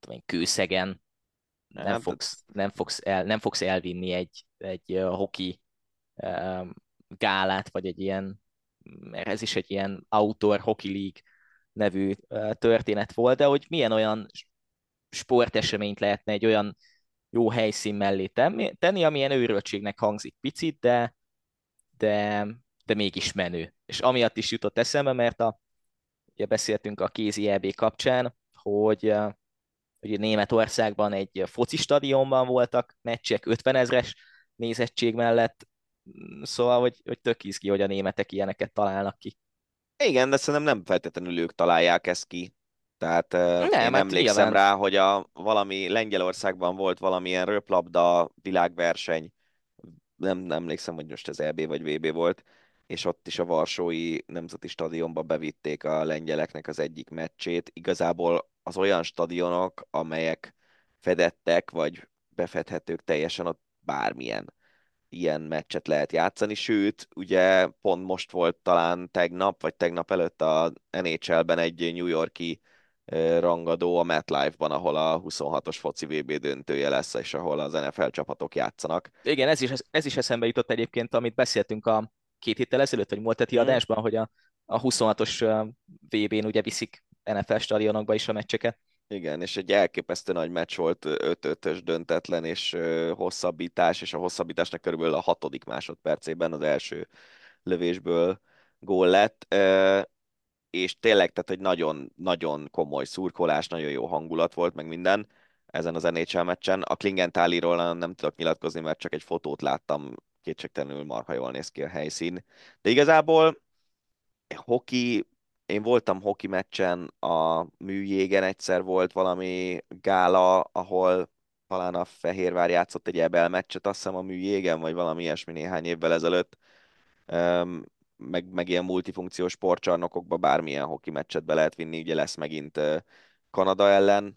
tudom kőszegen nem, hát, fogsz, nem, fogsz el, nem fogsz elvinni egy, egy uh, hoki uh, gálát, vagy egy ilyen, mert ez is egy ilyen Outdoor Hockey League nevű uh, történet volt, de hogy milyen olyan sporteseményt lehetne egy olyan jó helyszín mellé tenni, amilyen őröltségnek hangzik picit, de, de, de mégis menő. És amiatt is jutott eszembe, mert a, ugye beszéltünk a kézi EB kapcsán, hogy Ugye Németországban egy foci stadionban voltak meccsek 50 ezres nézettség mellett, szóval, hogy, hogy tök izgi, hogy a németek ilyeneket találnak ki. Igen, de szerintem nem feltétlenül ők találják ezt ki. Tehát nem, én hát emlékszem rá, hogy a, valami Lengyelországban volt valamilyen röplabda világverseny, nem, nem emlékszem, hogy most ez EB vagy VB volt, és ott is a Varsói Nemzeti Stadionba bevitték a lengyeleknek az egyik meccsét. Igazából az olyan stadionok, amelyek fedettek, vagy befedhetők teljesen, ott bármilyen ilyen meccset lehet játszani, sőt, ugye pont most volt talán tegnap, vagy tegnap előtt a NHL-ben egy New Yorki rangadó a MetLife-ban, ahol a 26-os foci VB döntője lesz, és ahol az NFL csapatok játszanak. Igen, ez is, ez is eszembe jutott egyébként, amit beszéltünk a két héttel ezelőtt, vagy múlt heti mm. adásban, hogy a, a 26-os VB-n ugye viszik NFL stadionokba is a meccseket. Igen, és egy elképesztő nagy meccs volt, 5-5-ös döntetlen és hosszabbítás, és a hosszabbításnak körülbelül a hatodik másodpercében az első lövésből gól lett, és tényleg, tehát egy nagyon-nagyon komoly szurkolás, nagyon jó hangulat volt, meg minden ezen az NHL meccsen. A Klingentáliról nem tudok nyilatkozni, mert csak egy fotót láttam, kétségtelenül marha jól néz ki a helyszín. De igazából hoki én voltam hoki meccsen, a műjégen egyszer volt valami gála, ahol talán a Fehérvár játszott egy ebel meccset, azt hiszem a műjégen, vagy valami ilyesmi néhány évvel ezelőtt. Meg, meg ilyen multifunkciós sportcsarnokokba bármilyen hoki meccset be lehet vinni, ugye lesz megint Kanada ellen,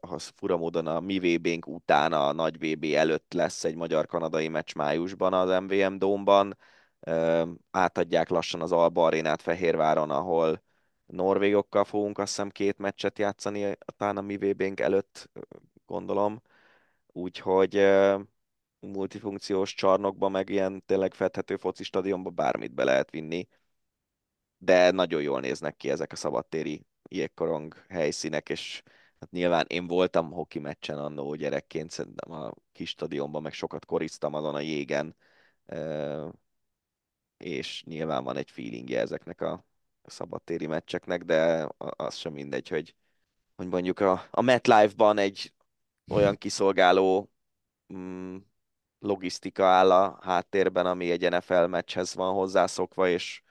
az fura módon a mi VB-nk után a nagy VB előtt lesz egy magyar-kanadai meccs májusban az MVM Dómban, átadják lassan az Alba Arénát Fehérváron, ahol norvégokkal fogunk azt hiszem két meccset játszani, talán a mi vb előtt gondolom. Úgyhogy multifunkciós csarnokba, meg ilyen tényleg fedhető foci stadionba bármit be lehet vinni. De nagyon jól néznek ki ezek a szabadtéri jégkorong helyszínek, és hát nyilván én voltam hoki meccsen annó gyerekként, szerintem a kis stadionban, meg sokat koriztam azon a jégen, és nyilván van egy feelingje ezeknek a szabadtéri meccseknek, de az sem mindegy, hogy, hogy mondjuk a, a MetLife-ban egy olyan kiszolgáló mm, logisztika áll a háttérben, ami egy NFL meccshez van hozzászokva, és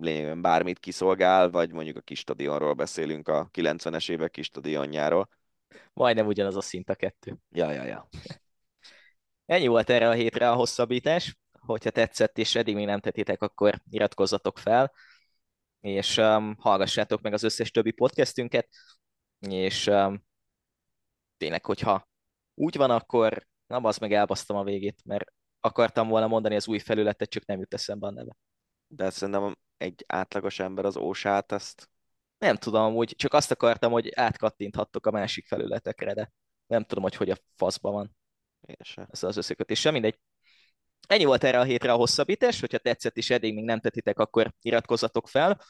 lényegében bármit kiszolgál, vagy mondjuk a kis stadionról beszélünk, a 90-es évek kis stadionjáról. Majdnem ugyanaz a szint a kettő. Ja, ja, ja. Ennyi volt erre a hétre a hosszabbítás. Hogyha tetszett, és eddig még nem tettétek, akkor iratkozzatok fel, és um, hallgassátok meg az összes többi podcastünket, és um, tényleg, hogyha úgy van, akkor na, az meg elbasztam a végét, mert akartam volna mondani az új felületet, csak nem jut eszembe a neve. De szerintem egy átlagos ember az ósát, ezt... Nem tudom, úgy csak azt akartam, hogy átkattinthattok a másik felületekre, de nem tudom, hogy hogy a faszban van. Ez az összekötés. Sem mindegy. Ennyi volt erre a hétre a hosszabbítás, hogyha tetszett és eddig még nem tetitek, akkor iratkozzatok fel,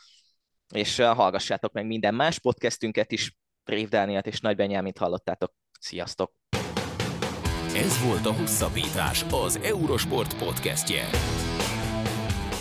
és uh, hallgassátok meg minden más podcastünket is. Rév Dániát és Nagy Benyámint hallottátok. Sziasztok! Ez volt a Hosszabbítás, az Eurosport podcastje.